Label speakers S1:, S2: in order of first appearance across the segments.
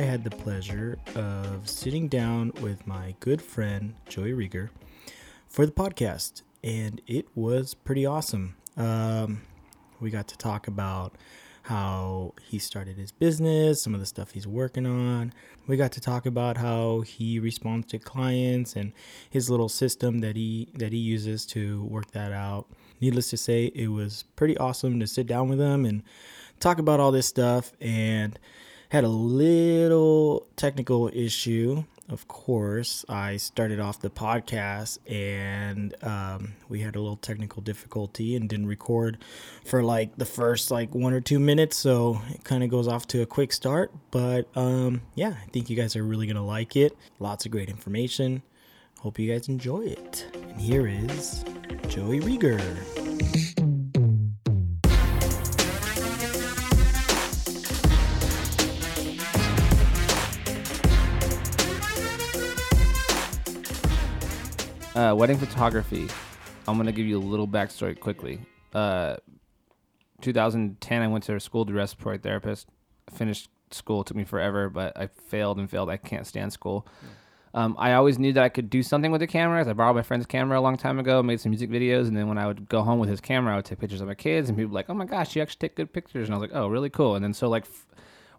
S1: I had the pleasure of sitting down with my good friend Joey Rieger for the podcast, and it was pretty awesome. Um, we got to talk about how he started his business, some of the stuff he's working on. We got to talk about how he responds to clients and his little system that he that he uses to work that out. Needless to say, it was pretty awesome to sit down with him and talk about all this stuff and had a little technical issue. Of course, I started off the podcast and um, we had a little technical difficulty and didn't record for like the first like one or two minutes. So it kind of goes off to a quick start. But um, yeah, I think you guys are really going to like it. Lots of great information. Hope you guys enjoy it. And here is Joey Rieger.
S2: Uh, wedding photography. I'm gonna give you a little backstory quickly. Uh, 2010, I went to a school to respiratory therapist. Finished school. It took me forever, but I failed and failed. I can't stand school. Um, I always knew that I could do something with the cameras. I borrowed my friend's camera a long time ago, made some music videos, and then when I would go home with his camera, I would take pictures of my kids, and people were like, "Oh my gosh, you actually take good pictures," and I was like, "Oh, really cool." And then so like. F-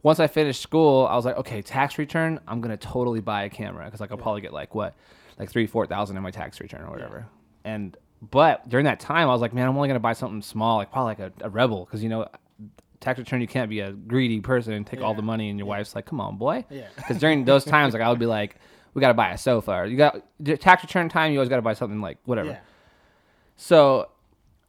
S2: once I finished school, I was like, okay, tax return, I'm gonna totally buy a camera because like I'll probably get like what, like three, four thousand in my tax return or whatever. And but during that time, I was like, man, I'm only gonna buy something small, like probably like a, a Rebel, because you know, tax return, you can't be a greedy person and take all the money, and your wife's like, come on, boy.
S1: Yeah.
S2: Because during those times, like I would be like, we gotta buy a sofa. Or you got tax return time, you always gotta buy something like whatever.
S1: Yeah.
S2: So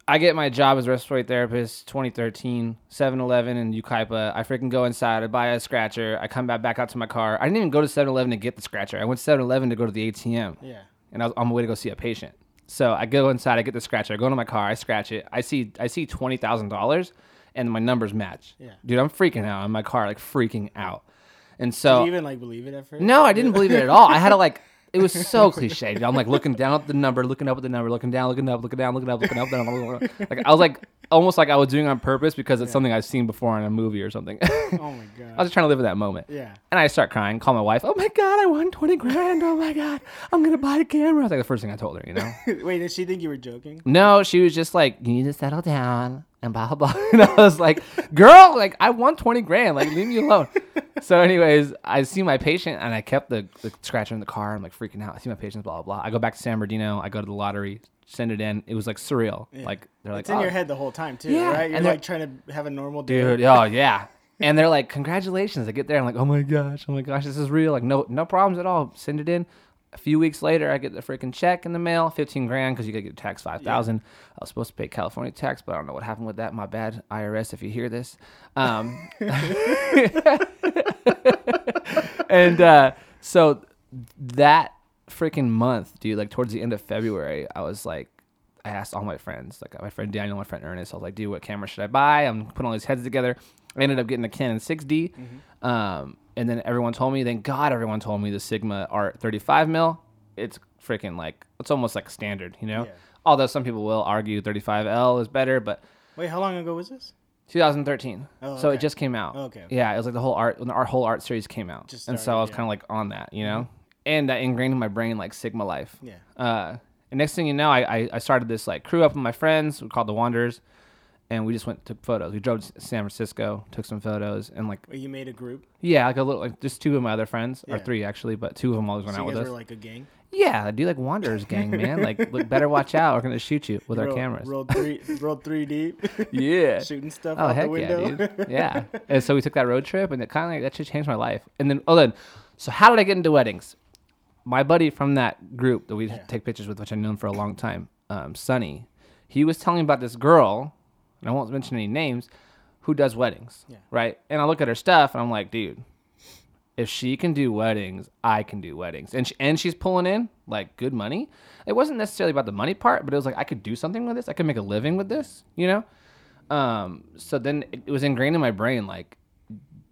S2: I get my job as a respiratory therapist 2013, 7 Eleven in Yucaipa. I freaking go inside, I buy a scratcher, I come back, back out to my car. I didn't even go to 7 Eleven to get the scratcher. I went to 7 Eleven to go to the ATM.
S1: Yeah.
S2: And I was on my way to go see a patient. So I go inside, I get the scratcher, I go into my car, I scratch it. I see I see twenty thousand dollars and my numbers match.
S1: Yeah.
S2: Dude, I'm freaking out in my car, like freaking out. And so
S1: Did you even like believe it at first?
S2: no, I didn't believe it at all. I had to like it was so cliche. dude. I'm like looking down at the number, looking up at the number, looking down, looking up, looking down, looking up, looking up. Down, looking up. Like I was like almost like I was doing it on purpose because it's something I've seen before in a movie or something.
S1: Oh my god.
S2: I was just trying to live in that moment.
S1: Yeah.
S2: And I start crying, call my wife. Oh my god, I won twenty grand. Oh my god, I'm gonna buy a camera. That's like the first thing I told her. You know.
S1: Wait, did she think you were joking?
S2: No, she was just like, you need to settle down and blah blah blah. And I was like, girl, like I won twenty grand, like leave me alone. so, anyways, I see my patient and I kept the, the scratcher in the car. I'm like freaking out. I see my patient, blah blah blah. I go back to San Bernardino. I go to the lottery, send it in. It was like surreal. Like they're like,
S1: It's in
S2: "Oh,
S1: your head the whole time too,
S2: Yeah,
S1: right? You're
S2: and
S1: like trying to have a normal day.
S2: dude. Oh yeah. And they're like, congratulations. I get there. I'm like, oh my gosh, oh my gosh, this is real. Like, no, no problems at all. Send it in. A few weeks later, I get the freaking check in the mail, fifteen grand, because you gotta get taxed five thousand. I was supposed to pay California tax, but I don't know what happened with that. My bad, IRS, if you hear this. Um, and uh, so that freaking month, dude, like towards the end of February, I was like, I asked all my friends, like my friend Daniel, my friend Ernest, I was like, dude, what camera should I buy? I'm putting all these heads together. I ended up getting a Canon 6D.
S1: Mm-hmm.
S2: Um, and then everyone told me, thank God everyone told me the Sigma Art 35 mil. It's freaking like, it's almost like standard, you know?
S1: Yeah.
S2: Although some people will argue 35L is better, but
S1: Wait, how long ago was this?
S2: 2013.
S1: Oh,
S2: So it just came out.
S1: Okay.
S2: Yeah, it was like the whole art, when our whole art series came out.
S1: Just
S2: and so I was
S1: yeah.
S2: kind of like on that, you know? And that ingrained in my brain like Sigma life.
S1: Yeah.
S2: Uh, and next thing you know, I, I, I started this like crew up with my friends. We called the Wanderers, and we just went took photos. We drove to San Francisco, took some photos, and like
S1: you made a group.
S2: yeah, like a little like just two of my other friends or
S1: Yeah.
S2: three actually, but two of them always went
S1: So
S2: out
S1: you
S2: with
S1: guys
S2: us.
S1: were like a gang.
S2: yeah, do like Wanderers gang, man. Like look, better watch out. We're gonna shoot you with our
S1: Roll-
S2: cameras.
S1: Rolled three, rolled three deep.
S2: Yeah.
S1: Shooting stuff
S2: Oh
S1: out the
S2: heck yeah, dude. Yeah. and so we took that road trip, and it kind of like, that just changed my life. And then oh then, so how did I get into weddings? My buddy from that group that we take pictures with, which I've known for a long time, um, Sonny, he was telling me about this girl, and I won't mention any names, who does weddings.
S1: Yeah.
S2: Right. And I look at her stuff, and I'm like, dude, if she can do weddings, I can do weddings. And she, and she's pulling in like good money. It wasn't necessarily about the money part, but it was like I could do something with this. I could make a living with this, you know? Um, so then it, it was ingrained in my brain like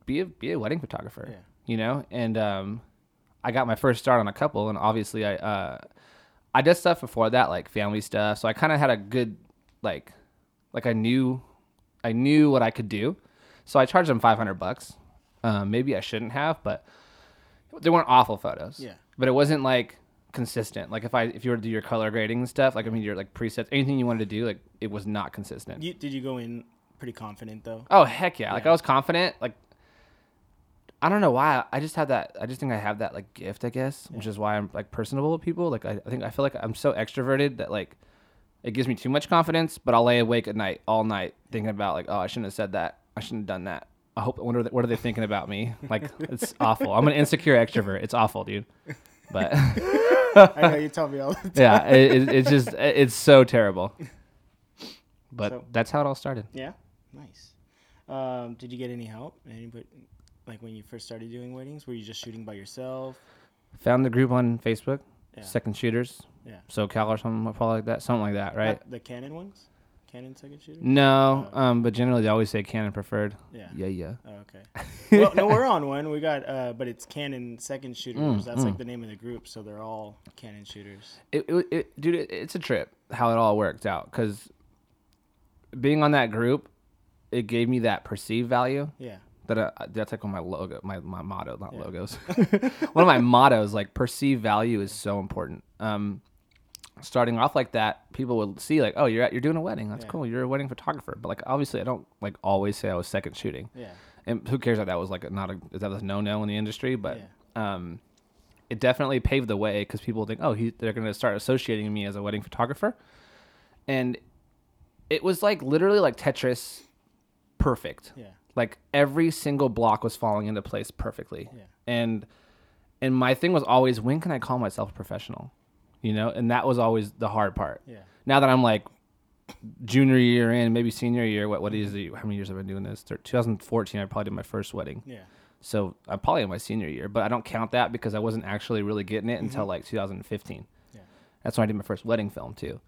S2: be a be a wedding photographer.
S1: Yeah.
S2: You know, and um, I got my first start on a couple, and obviously I uh, I did stuff before that, like family stuff. So I kind of had a good like, like I knew, I knew what I could do. So I charged them five hundred bucks. Um, maybe I shouldn't have, but they weren't awful photos.
S1: Yeah.
S2: But it wasn't like consistent. Like if I if you were to do your color grading and stuff, like I mean your like presets, anything you wanted to do, like it was not consistent.
S1: You, did you go in pretty confident though?
S2: Oh heck yeah! Like I was confident. Like I don't know why. I just have that. I just think I have that like gift, I guess, which is why I'm like personable with people. Like I, I think I feel like I'm so extroverted that like it gives me too much confidence. But I'll lay awake at night all night thinking about like, oh, I shouldn't have said that. I shouldn't have done that. I hope. Are they, what are they thinking about me? Like it's awful. I'm an insecure extrovert. It's awful, dude. But
S1: I know you tell me all the time.
S2: yeah, it, it, it's just it's so terrible. But
S1: So-
S2: that's how it all started.
S1: Yeah, nice. Um, did you get any help? Anybody, like when you first started doing weddings, were you just shooting by yourself?
S2: Found the group on Facebook.
S1: Yeah.
S2: Second shooters.
S1: Yeah.
S2: SoCal or something, probably like that, something like that, right?
S1: Not the Canon ones, Canon second shooter.
S2: No,
S1: Oh.
S2: um, but generally they always say Canon preferred.
S1: Yeah.
S2: Yeah, yeah.
S1: Oh, okay. well, no, we're on one. We got, uh, but it's Canon second shooters.
S2: Mm,
S1: That's
S2: mm.
S1: like the name of the group, so they're all Canon shooters.
S2: It, it, it dude, it, it's a trip how it all worked out because being on that group, it gave me that perceived value.
S1: Yeah.
S2: That uh, that's like on my logo, my my motto, not
S1: Yeah.
S2: logos. one of my mottos, like perceived value, is so important. Um, starting off like that, people would see like, oh, you're at, you're doing a wedding. That's
S1: Yeah.
S2: cool. You're a wedding photographer. But like, obviously, I don't like always say I was second shooting.
S1: Yeah.
S2: and who cares that that was like a, not a that was no no in the industry, but um, it definitely paved the way because people think, oh, he, they're gonna start associating me as a wedding photographer, and it was like literally like Tetris, perfect.
S1: Yeah.
S2: Like every single block was falling into place perfectly,
S1: Yeah.
S2: and and my thing was always, when can I call myself a professional? You know, and that was always the hard part.
S1: Yeah.
S2: Now that I'm like junior year in, maybe senior year, what what is it? How many years have I been doing this? 2014, I probably did my first wedding.
S1: Yeah.
S2: So I'm probably in my senior year, but I don't count that because I wasn't actually really getting it until like 2015.
S1: Mm-hmm. Yeah.
S2: That's when I did my first wedding film too.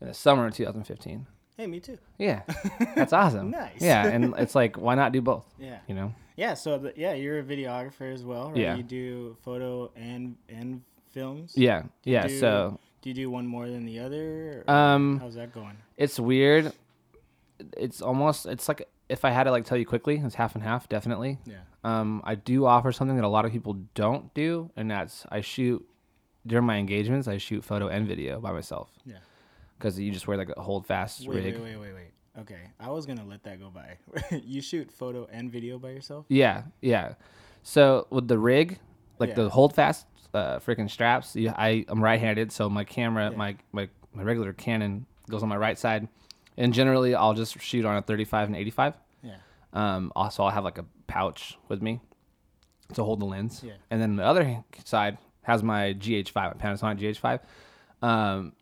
S2: In the summer of 2015.
S1: Hey, me too.
S2: Yeah, that's awesome.
S1: Nice.
S2: Yeah, and it's like, why not do both?
S1: Yeah.
S2: You know?
S1: Yeah. So the, yeah, you're a videographer as well, right?
S2: Yeah.
S1: You do photo and and films.
S2: Yeah, yeah.
S1: do-
S2: So
S1: Do you do one more than the other?
S2: Um,
S1: how's that going?
S2: it's weird. It's almost, it's like if I had to like tell you quickly, it's half and half, definitely.
S1: Yeah.
S2: Um, I do offer something that a lot of people don't do, and that's I shoot during my engagements. I shoot photo and video by myself
S1: Yeah.
S2: because you just wear like a HoldFast
S1: Wait,
S2: rig.
S1: wait, wait, wait, wait. Okay, I was gonna let that go by. you shoot photo and video by yourself?
S2: Yeah, yeah. So with the rig, like
S1: Yeah.
S2: the HoldFast uh, freaking straps, you, I I'm right-handed, so my camera,
S1: Yeah.
S2: my, my my regular Canon goes on my right side, and generally I'll just shoot on a 35 and 85.
S1: Yeah.
S2: Um, also, I'll have like a pouch with me to hold the lens.
S1: Yeah.
S2: And then the other side has my GH5, my Panasonic GH5. Um,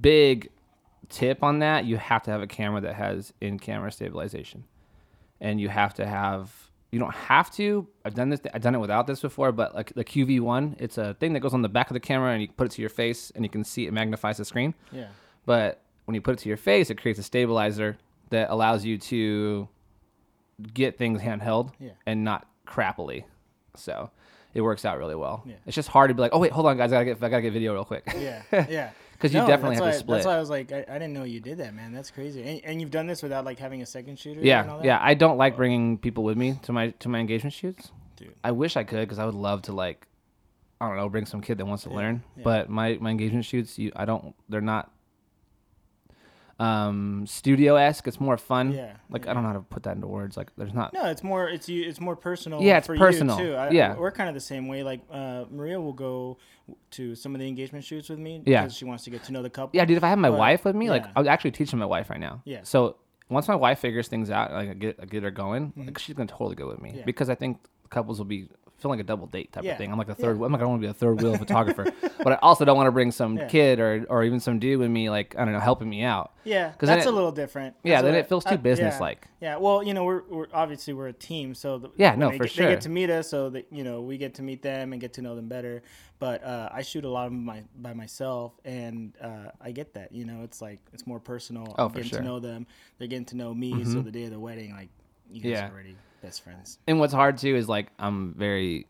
S2: big tip on that: you have to have a camera that has in-camera stabilization, and you have to have. You don't have to. I've done this. I've done it without this before, but like the QV1, it's a thing that goes on the back of the camera, and you put it to your face, and you can see it magnifies the screen.
S1: Yeah.
S2: But when you put it to your face, it creates a stabilizer that allows you to get things handheld
S1: Yeah.
S2: and not crappily. So it works out really well.
S1: Yeah.
S2: It's just hard to be like, oh wait, hold on, guys, I gotta get, I gotta get video real quick.
S1: Yeah. Yeah.
S2: Because you
S1: No,
S2: definitely have to split.
S1: That's why I was like, I, I didn't know you did that, man. That's crazy. And, and you've done this without like having a second shooter.
S2: yeah,
S1: that?
S2: yeah. I don't like oh. bringing people with me to my to my engagement shoots.
S1: Dude.
S2: I wish I could because I would love to like, I don't know, bring some kid that wants to
S1: Yeah,
S2: learn.
S1: yeah.
S2: But my my engagement shoots, you, I don't. They're not um studio esque. It's more fun.
S1: Yeah.
S2: Like
S1: yeah.
S2: I don't know how to put that into words. Like there's not.
S1: No, it's more it's you. It's more personal.
S2: Yeah, it's
S1: for
S2: personal.
S1: You too. I,
S2: Yeah.
S1: we're kind of the same way. Like uh, Maria will go to some of the engagement shoots with me
S2: Yeah.
S1: because she wants to get to know the couple.
S2: Yeah, dude. If I have my
S1: But,
S2: wife with me, like. I'm actually teaching my wife right now.
S1: Yeah.
S2: So once my wife figures things out, like I get I get her going, like she's gonna totally go with me
S1: Mm-hmm. Yeah.
S2: because I think couples will be feeling like a double date type
S1: Yeah.
S2: of thing. I'm like a third. I'm like I don't want to be a third wheel photographer, but I also don't want to bring some
S1: Yeah.
S2: kid or or even some dude with me, like I don't know, helping me out.
S1: Yeah,
S2: because
S1: that's
S2: it-
S1: a little different.
S2: Yeah,
S1: That's
S2: then it feels too business-like.
S1: Yeah, yeah, well, you know, we're, we're obviously we're a team, so the,
S2: Yeah, no,
S1: they
S2: for
S1: get,
S2: sure.
S1: They get to meet us, so that you know we get to meet them and get to know them better. But uh, I shoot a lot of them my, by myself, and uh, I get that. You know, it's like it's more personal.
S2: Oh,
S1: I'm
S2: for
S1: getting
S2: sure. Mm-hmm.
S1: to know them. They're getting to know me. So the day of the wedding, like you guys
S2: Yeah.
S1: already best friends.
S2: And what's hard too is like I'm very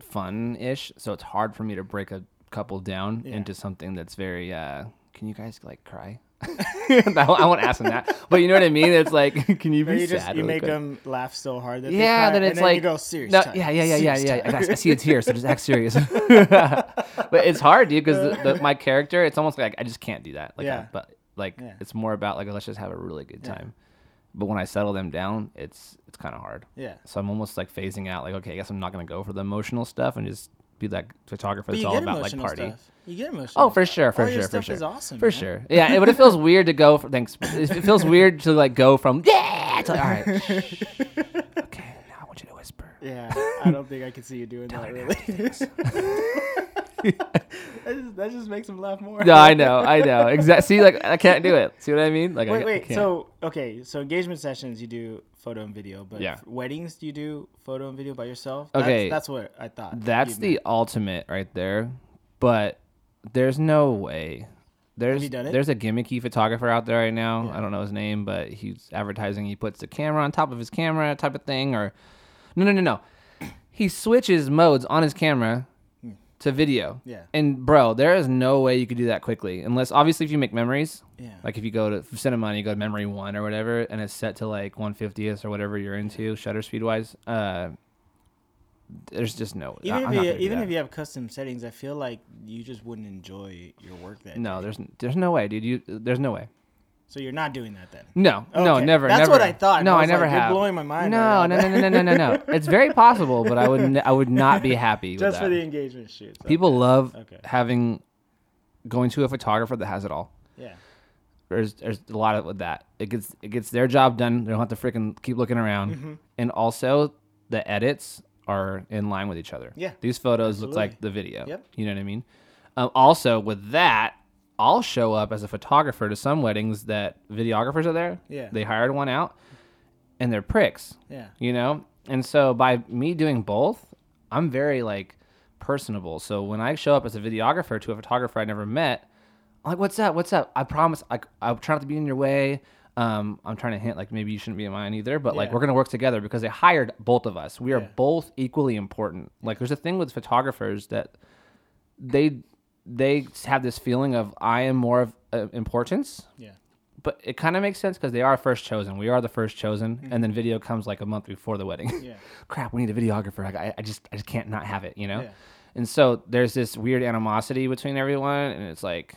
S2: fun-ish, so it's hard for me to break a couple down
S1: Yeah.
S2: into something that's very. uh Can you guys like cry? I won't ask them that, but you know what I mean. It's like, can you be
S1: you
S2: sad?
S1: just you make them laugh so hard that
S2: Yeah, then it's
S1: then
S2: like
S1: you go serious.
S2: No,
S1: time.
S2: yeah, yeah, yeah, yeah,
S1: serious
S2: yeah.
S1: time."
S2: I, I see it's here, so just act serious. but it's hard, dude, because my character, it's almost like I just can't do that. Like, I-
S1: Yeah.
S2: but like
S1: Yeah.
S2: it's more about like let's just have a really good
S1: Yeah.
S2: But when I settle them down, it's it's kind of hard.
S1: yeah.
S2: So I'm almost like phasing out. Like, okay, I guess I'm not gonna go for the emotional stuff and just be that photographer that's all about like
S1: emotional
S2: party.
S1: stuff. You get emotional.
S2: Oh, for sure, for
S1: All
S2: sure, for
S1: stuff
S2: sure,
S1: is awesome,
S2: for
S1: man.
S2: sure. Yeah, it, but it feels weird to go. For, thanks. It, it feels weird to like go from yeah to all right. shh. okay, now I want you to whisper.
S1: Yeah, I don't think I can see you doing that. Really. that, just, makes him laugh more.
S2: No, I know, I know. Exactly. See, like I can't do it. See what I mean? Like, I,
S1: Wait,
S2: I
S1: wait.
S2: can't.
S1: So okay, so engagement sessions you do photo and video, but
S2: Yeah.
S1: weddings do you do photo and video by yourself?
S2: Okay.
S1: that's, that's what I thought.
S2: that's the
S1: meant.
S2: ultimate right there. But there's no way. There's
S1: you done it?
S2: there's a gimmicky photographer out there right now.
S1: Yeah.
S2: I don't know his name, but he's advertising. He puts the camera on top of his camera, type of thing, or no, no, no, no. He switches modes on his camera to video.
S1: Yeah.
S2: And bro, there is no way you could do that quickly, unless obviously if you make memories.
S1: Yeah.
S2: Like if you go to cinema and you go to memory one or whatever, and it's set to like 150th or whatever you're into shutter speed wise, uh, there's just no.
S1: Even if you even if you have custom settings, I feel like you just wouldn't enjoy your work that
S2: no,
S1: day.
S2: there's there's no way, dude. You there's no way.
S1: So you're not doing that then.
S2: No, no,
S1: Okay.
S2: never.
S1: That's
S2: never.
S1: what I thought.
S2: No,
S1: I
S2: I, never
S1: like, you're
S2: have.
S1: blowing my mind
S2: No,
S1: right
S2: no, no, no, no, no, no, no. It's very possible, but I would n- I would not be happy with that.
S1: Just for the engagement shoots.
S2: People love
S1: Okay.
S2: having going to a photographer that has it all.
S1: Yeah.
S2: There's there's a lot of with that. It gets it gets their job done. They don't have to freaking keep looking around.
S1: Mm-hmm.
S2: And also the edits are in line with each other.
S1: Yeah,
S2: These photos look like the video.
S1: Yep.
S2: You know what I mean? Um, also with that, I'll show up as a photographer to some weddings that videographers are there.
S1: Yeah.
S2: They hired one out, and they're pricks.
S1: Yeah.
S2: You know. And so by me doing both, I'm very like personable. So when I show up as a videographer to a photographer I never met, I'm like, "What's up? What's up?" I promise. Like, I'm trying not to be in your way. Um, I'm trying to hint like maybe you shouldn't be in mine either, but like we're gonna work together because they hired both of us. We are
S1: Yeah.
S2: both equally important. Like, there's a thing with photographers that they they have this feeling of I am more of uh, importance,
S1: Yeah.
S2: but it kind of makes sense because they are first chosen. We are the first chosen, and then video comes like a month before the wedding.
S1: Mm-hmm. Yeah.
S2: Crap, we need a videographer. Like, I, I just I just can't not have it, you know.
S1: Yeah.
S2: And so there's this weird animosity between everyone, and it's like,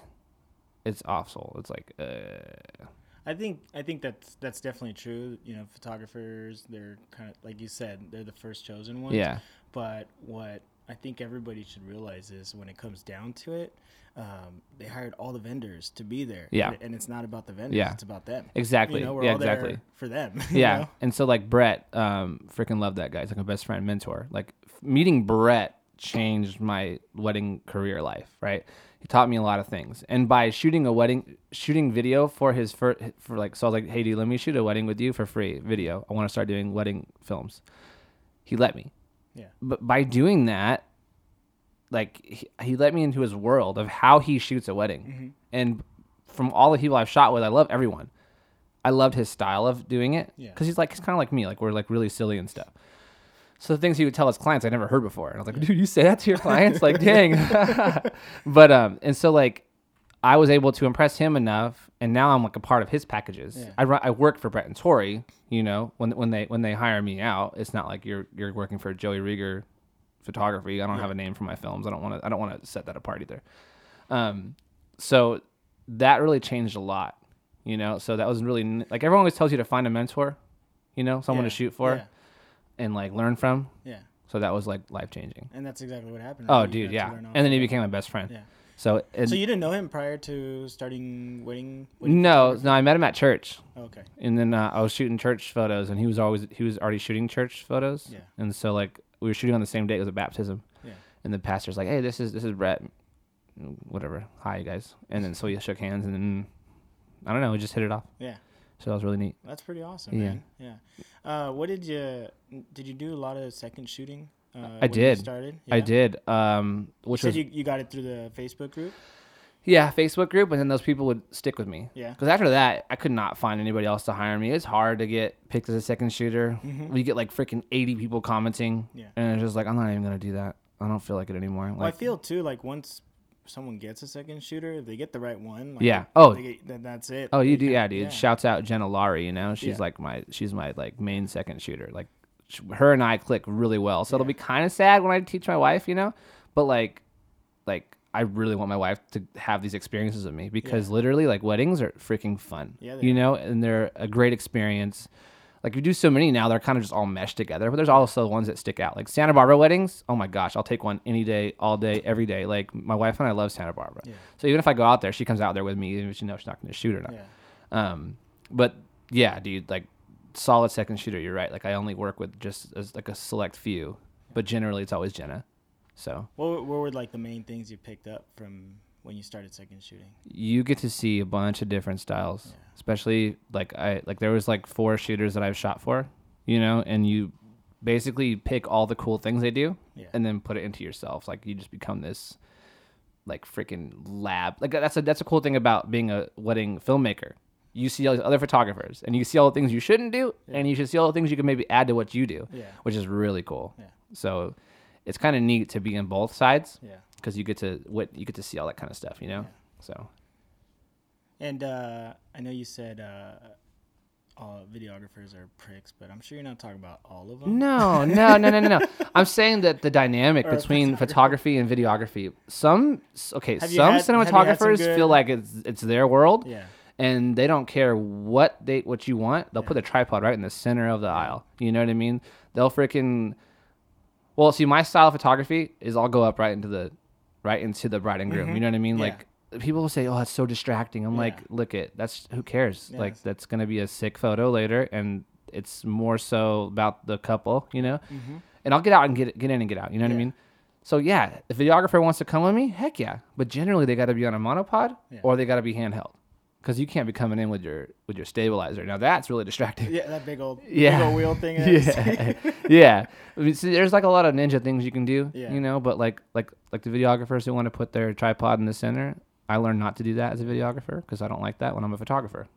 S2: it's awful. It's like, uh,
S1: I think I think that's that's definitely true. You know, photographers they're kind of like you said they're the first chosen ones.
S2: yeah,
S1: But what I think everybody should realize is when it comes down to it, um, they hired all the vendors to be there.
S2: Yeah.
S1: And, and it's not about the vendors.
S2: Yeah.
S1: It's about them.
S2: exactly.
S1: You know, we're
S2: yeah, exactly.
S1: for them.
S2: Yeah.
S1: know?
S2: And so like Brett, um, freaking love that guy. He's like a best friend, mentor. Like f- meeting Brett changed my wedding career life. Right. He taught me a lot of things. And by shooting a wedding, shooting video for his for, for like, so I was like, hey, dude, let me shoot a wedding with you for free video. I want to start doing wedding films. He let me.
S1: Yeah.
S2: But by doing that, like he, he let me into his world of how he shoots a wedding.
S1: Mm-hmm.
S2: And from all the people I've shot with, I love everyone. I loved his style of doing it
S1: Yeah.
S2: because he's like he's kind of like me, like we're like really silly and stuff. So the things he would tell his clients I never heard before, and I was like, dude, you say that to your clients? like, dang. but um, and so like I was able to impress him enough, and now I'm like a part of his packages.
S1: Yeah.
S2: I I work for Brett and Tori. You know, when when they when they hire me out, it's not like you're you're working for Joey Rieger photography. I don't have a name for my films. I don't want to I don't want to set that apart either. Um, so that really changed a lot. You know, so that was really like everyone always tells you to find a mentor. You know, someone
S1: Yeah.
S2: to shoot for
S1: Yeah.
S2: and like learn from.
S1: Yeah.
S2: So that was like life changing.
S1: And that's exactly what happened.
S2: Oh,
S1: You
S2: dude, yeah. And then he became my best friend.
S1: Yeah.
S2: So, and
S1: So you didn't know him prior to starting wedding? wedding
S2: no, no, I met him at church,
S1: Okay.
S2: and then uh, I was shooting church photos, and he was always he was already shooting church photos.
S1: Yeah.
S2: And so like we were shooting on the same day. It was a baptism.
S1: Yeah.
S2: And the pastor's like, "Hey, this is this is Brett, whatever. Hi, you guys." And then so we shook hands, and then I don't know, we just hit it off.
S1: Yeah.
S2: So that was really neat.
S1: That's pretty awesome,
S2: Yeah.
S1: man. Yeah. Uh, what did you did you do a lot of second shooting? Uh,
S2: I
S1: you
S2: did.
S1: started.
S2: I did. Um,
S1: You
S2: which
S1: said
S2: was
S1: you, you got it through the Facebook group.
S2: Yeah, Facebook group, and then those people would stick with me.
S1: Yeah.
S2: Because after that, I could not find anybody else to hire me. It's hard to get picked as a second shooter. We get like freaking eighty people commenting,
S1: Mm-hmm. Yeah.
S2: and it's just like I'm not even gonna do that. I don't feel like it anymore.
S1: Well, I feel too like once someone gets a second shooter, if they get the right one, like,
S2: Yeah. Oh.
S1: they get- then that's it.
S2: oh, you do, yeah, dude. Shouts out Jenna Laurie. You know, she's
S1: Yeah.
S2: like my, she's my like main second shooter. Like, her and I click really well. So it'll be kind of sad when I teach my wife, you know, but like, like I really want my wife to have these experiences with me because literally, like, weddings are freaking fun.
S1: Yeah,
S2: you know, and they're a great experience. Like we do so many now, they're kind of just all meshed together. But there's also ones that stick out, like Santa Barbara weddings. Oh my gosh, I'll take one any day, all day, every day. Like my wife and I love Santa Barbara.
S1: Yeah.
S2: So even if I go out there, she comes out there with me, even if she knows she's not going to shoot or not.
S1: Yeah.
S2: Um, but yeah, dude, like solid second shooter. You're right. Like I only work with just as like a select few, but generally it's always Jenna. So
S1: What, were- what were like the main things you picked up from when you started second shooting?
S2: you get to see a bunch of different styles,
S1: Yeah.
S2: especially like I like there was like four shooters that I've shot for, you know, and you basically pick all the cool things they do
S1: Yeah.
S2: and then put it into yourself. Like you just become this like freaking lab. Like that's a that's a cool thing about being a wedding filmmaker. You see all these other photographers and you see all the things you shouldn't do and you should see all the things you can maybe add to what you do,
S1: Yeah.
S2: which is really cool.
S1: Yeah.
S2: So it's kind of neat to be in both sides
S1: Yeah.
S2: because you get to what you get to see all that kind of stuff, you know. So
S1: And uh, I know you said uh, all videographers are pricks, but I'm sure you're not talking about all of them.
S2: No, no, no, no, no, no. I'm saying that the dynamic between photography and videography. Some okay,
S1: Have
S2: some
S1: had- have you had some
S2: cinematographers
S1: good-
S2: feel like it's it's their world,
S1: Yeah.
S2: And they don't care what they what you want. They'll put a tripod right in the center of the aisle. You know what I mean? They'll freaking. Well, see, my style of photography is I'll go up right into the, right into the bride and groom. You know what I mean?
S1: Mm-hmm. Yeah.
S2: Like people will say, "Oh, that's so distracting." I'm like, "Look it, that's who cares? Like that's gonna be a sick photo later, and it's more so about the couple, you know." And I'll get out and get get in and get out. You know what I
S1: Mm-hmm.
S2: Mean? So yeah, if a videographer wants to come with me, heck yeah. But generally, they got to be on a monopod
S1: Yeah.
S2: or they got to be handheld, because you can't be coming in with your with your stabilizer. Now that's really distracting.
S1: Yeah, that big old,
S2: Yeah.
S1: big old wheel thing.
S2: yeah, yeah. I mean, see, there's like a lot of ninja things you can do,
S1: Yeah.
S2: you know. But like like like the videographers who want to put their tripod in the center, I learned not to do that as a videographer because I don't like that when I'm a photographer.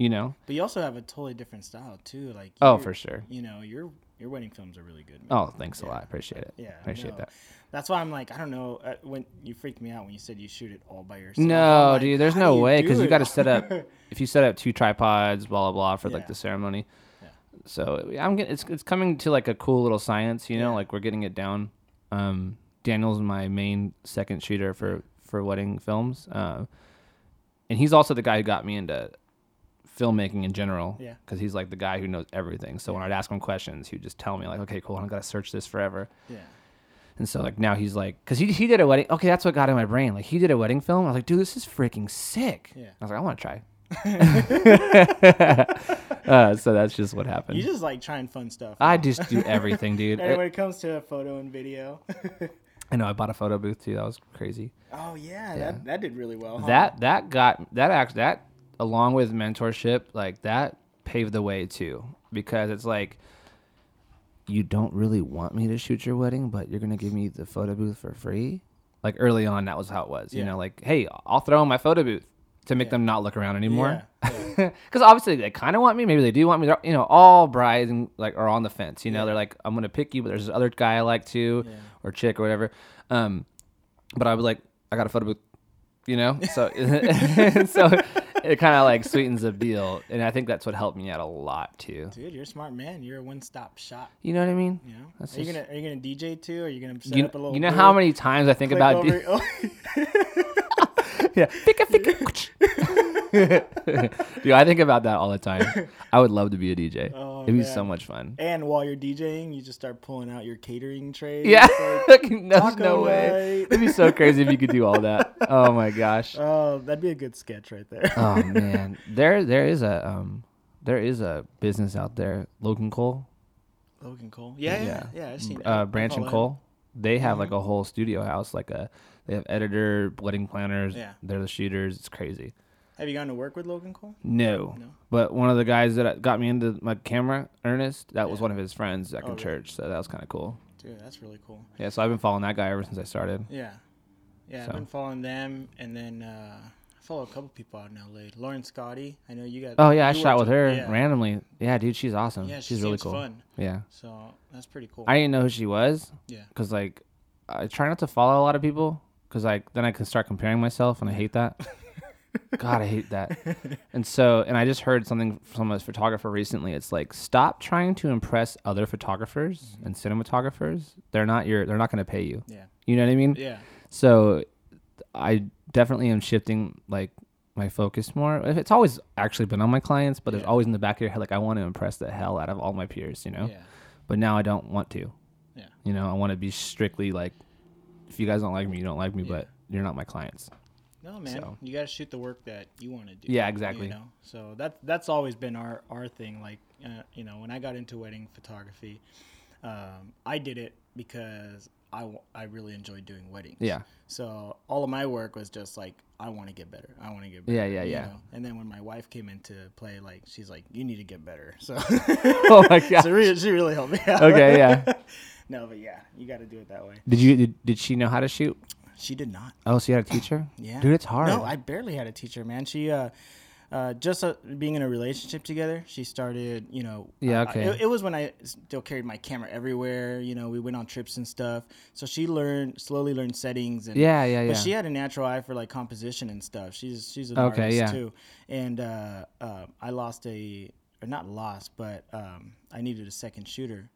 S2: You know?
S1: But you also have a totally different style too. Like
S2: Oh, for sure.
S1: You know, your your wedding films are really good. man.
S2: Oh, thanks a lot. Appreciate it.
S1: Yeah,
S2: appreciate
S1: no.
S2: that.
S1: That's why I'm like, I don't know. Uh, when you freaked me out when you said you shoot it all by yourself.
S2: No,
S1: like,
S2: dude, there's no way because you
S1: it?
S2: got to set up. if you set up two tripods, blah blah blah, for
S1: Yeah.
S2: like the ceremony.
S1: Yeah.
S2: So I'm getting it's it's coming to like a cool little science, you know,
S1: Yeah.
S2: like we're getting it down. Um, Daniel's my main second shooter for for wedding films, uh, and he's also the guy who got me into filmmaking in general.
S1: Yeah.
S2: because he's like the guy who knows everything. So when I'd ask him questions, he'd just tell me like, okay, cool, I'm gonna search this forever.
S1: yeah.
S2: And so like now he's like, cause he he did a wedding. Okay, that's what got in my brain. Like he did a wedding film. I was like, dude, this is freaking sick.
S1: Yeah.
S2: I was like, I want to try. uh, so that's just what happened.
S1: You just like trying fun stuff.
S2: I just do everything, dude.
S1: And when it comes to photo and video.
S2: I know I bought a photo booth too. That was crazy.
S1: oh yeah,
S2: Yeah.
S1: that that did really well. huh?
S2: That that got that act that along with mentorship, like that paved the way too. Because it's like you don't really want me to shoot your wedding, but you're gonna give me the photo booth for free. Like early on, that was how it was. You know, like hey, I'll throw in my photo booth to make
S1: Yeah.
S2: them not look around anymore.
S1: Yeah.
S2: Because obviously they kind of want me. Maybe they do want me. They're, you know, all brides and like are on the fence. You know,
S1: Yeah.
S2: they're like, I'm gonna pick you, but there's this other guy I like too,
S1: Yeah.
S2: or chick or whatever. Um, but I was like, I got a photo booth. You know, so so it kind of like sweetens the deal, and I think that's what helped me out a lot too.
S1: Dude, you're a smart man. You're a one-stop shop.
S2: You know what I mean?
S1: You know.
S2: That's
S1: are you gonna Are you gonna DJ too? Or are you gonna set
S2: You,
S1: up a little?
S2: you know
S1: booth,
S2: how many times I think
S1: click
S2: about
S1: over- oh,
S2: yeah, Fika, fika. dude. I think about that all the time. I would love to be a DJ.
S1: Oh,
S2: It'd be
S1: man.
S2: so much fun.
S1: And while you're DJing, you just start pulling out your catering trays.
S2: Yeah,
S1: like,
S2: there's no way. It'd be so crazy if you could do all that. Oh my gosh.
S1: Oh, that'd be a good sketch right there.
S2: Oh man, there there is a um there is a business out there, Logan Cole,
S1: Logan Cole. Yeah, yeah, yeah. I've seen.
S2: uh, Branch and
S1: him.
S2: Cole. They have like a whole studio house, like a they have editor, wedding planners.
S1: Yeah.
S2: They're the shooters. It's crazy.
S1: Have you gone to work with Logan Cole?
S2: No.
S1: No.
S2: But one of the guys that got me into my camera, Ernest, that was one of his friends back
S1: Oh,
S2: in
S1: really?
S2: church. So that was kind of cool.
S1: Dude, that's really cool.
S2: Yeah. So I've been following that guy ever since I started.
S1: Yeah. Yeah,
S2: So.
S1: I've been following them, and then uh, I follow a couple people out in LA. Lauren Scotti, I know you got.
S2: Oh yeah, I shot with her
S1: Yeah.
S2: randomly. Yeah, dude, she's awesome.
S1: Yeah, she
S2: she's really cool.
S1: fun.
S2: Yeah,
S1: So that's pretty cool.
S2: I didn't know who she was
S1: yeah.
S2: because like I try not to follow a lot of people because like then I can start comparing myself and I hate that. God, I hate that. And so, and I just heard something from a photographer recently. It's like stop trying to impress other photographers and cinematographers. They're not your. They're not going to pay you.
S1: Yeah.
S2: You know what I mean?
S1: Yeah.
S2: So, I definitely am shifting like my focus more. It's always actually been on my clients, but it's always in the back of your head like I want to impress the hell out of all my peers. You know.
S1: Yeah.
S2: But now I don't want to.
S1: Yeah.
S2: You know, I want to be strictly like, if you guys don't like me, you don't like me,
S1: Yeah.
S2: but you're not my clients.
S1: No, man.
S2: So.
S1: You got to shoot the work that you want to do.
S2: Yeah, exactly.
S1: You know, so that that's always been our our thing. Like, uh, you know, when I got into wedding photography, um, I did it because I, w- I really enjoyed doing weddings.
S2: Yeah.
S1: So all of my work was just like I want to get better. I want to get better.
S2: Yeah, yeah, yeah.
S1: know? And then when my wife came into play, like she's like, "You need to get better." So,
S2: oh my god.
S1: so really, she really helped me out.
S2: Okay, yeah.
S1: no, but yeah, you got to do it that way.
S2: Did you did, did she know how to shoot?
S1: She did not.
S2: Oh, so you had a teacher?
S1: Yeah,
S2: Dude, it's hard.
S1: No, I barely had a teacher, man. She, uh, uh, just uh, being in a relationship together, she started, you know.
S2: Yeah,
S1: I-
S2: okay.
S1: it, it was when I still carried my camera everywhere. You know, we went on trips and stuff. So she learned slowly learned settings and
S2: yeah, yeah, yeah.
S1: But she had a natural eye for like composition and stuff. She's she's an
S2: Okay,
S1: artist
S2: yeah.
S1: too. And uh, uh, I lost a or not lost, but um, I needed a second shooter.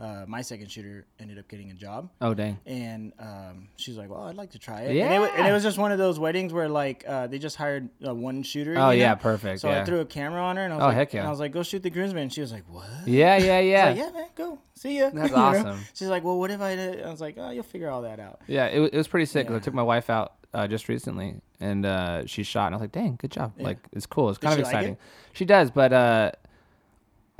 S1: Uh, my second shooter ended up getting a job,
S2: oh dang.
S1: and um, she's like, "Well, I'd like to try it." And it, and it was just one of those weddings where like uh, they just hired uh, one shooter.
S2: Oh
S1: you
S2: yeah,
S1: know?
S2: perfect.
S1: So
S2: yeah.
S1: I threw a camera on her, and I was
S2: Oh,
S1: like,
S2: heck yeah.
S1: and I was like, "Go shoot the groomsman." And she was like, "What?"
S2: yeah, yeah,
S1: I
S2: yeah.
S1: was like, yeah, man, go see ya.
S2: That's
S1: You know?
S2: awesome.
S1: She's like, "Well, what if I?" Did? I was like, "Oh, you'll figure all that out."
S2: Yeah, it, it was pretty sick.
S1: Yeah.
S2: I took my wife out uh, just recently and uh, she shot, and I was like, "Dang, good job!"
S1: Yeah.
S2: Like it's cool. It's
S1: Did
S2: kind of
S1: she like it?
S2: exciting. She does, but uh,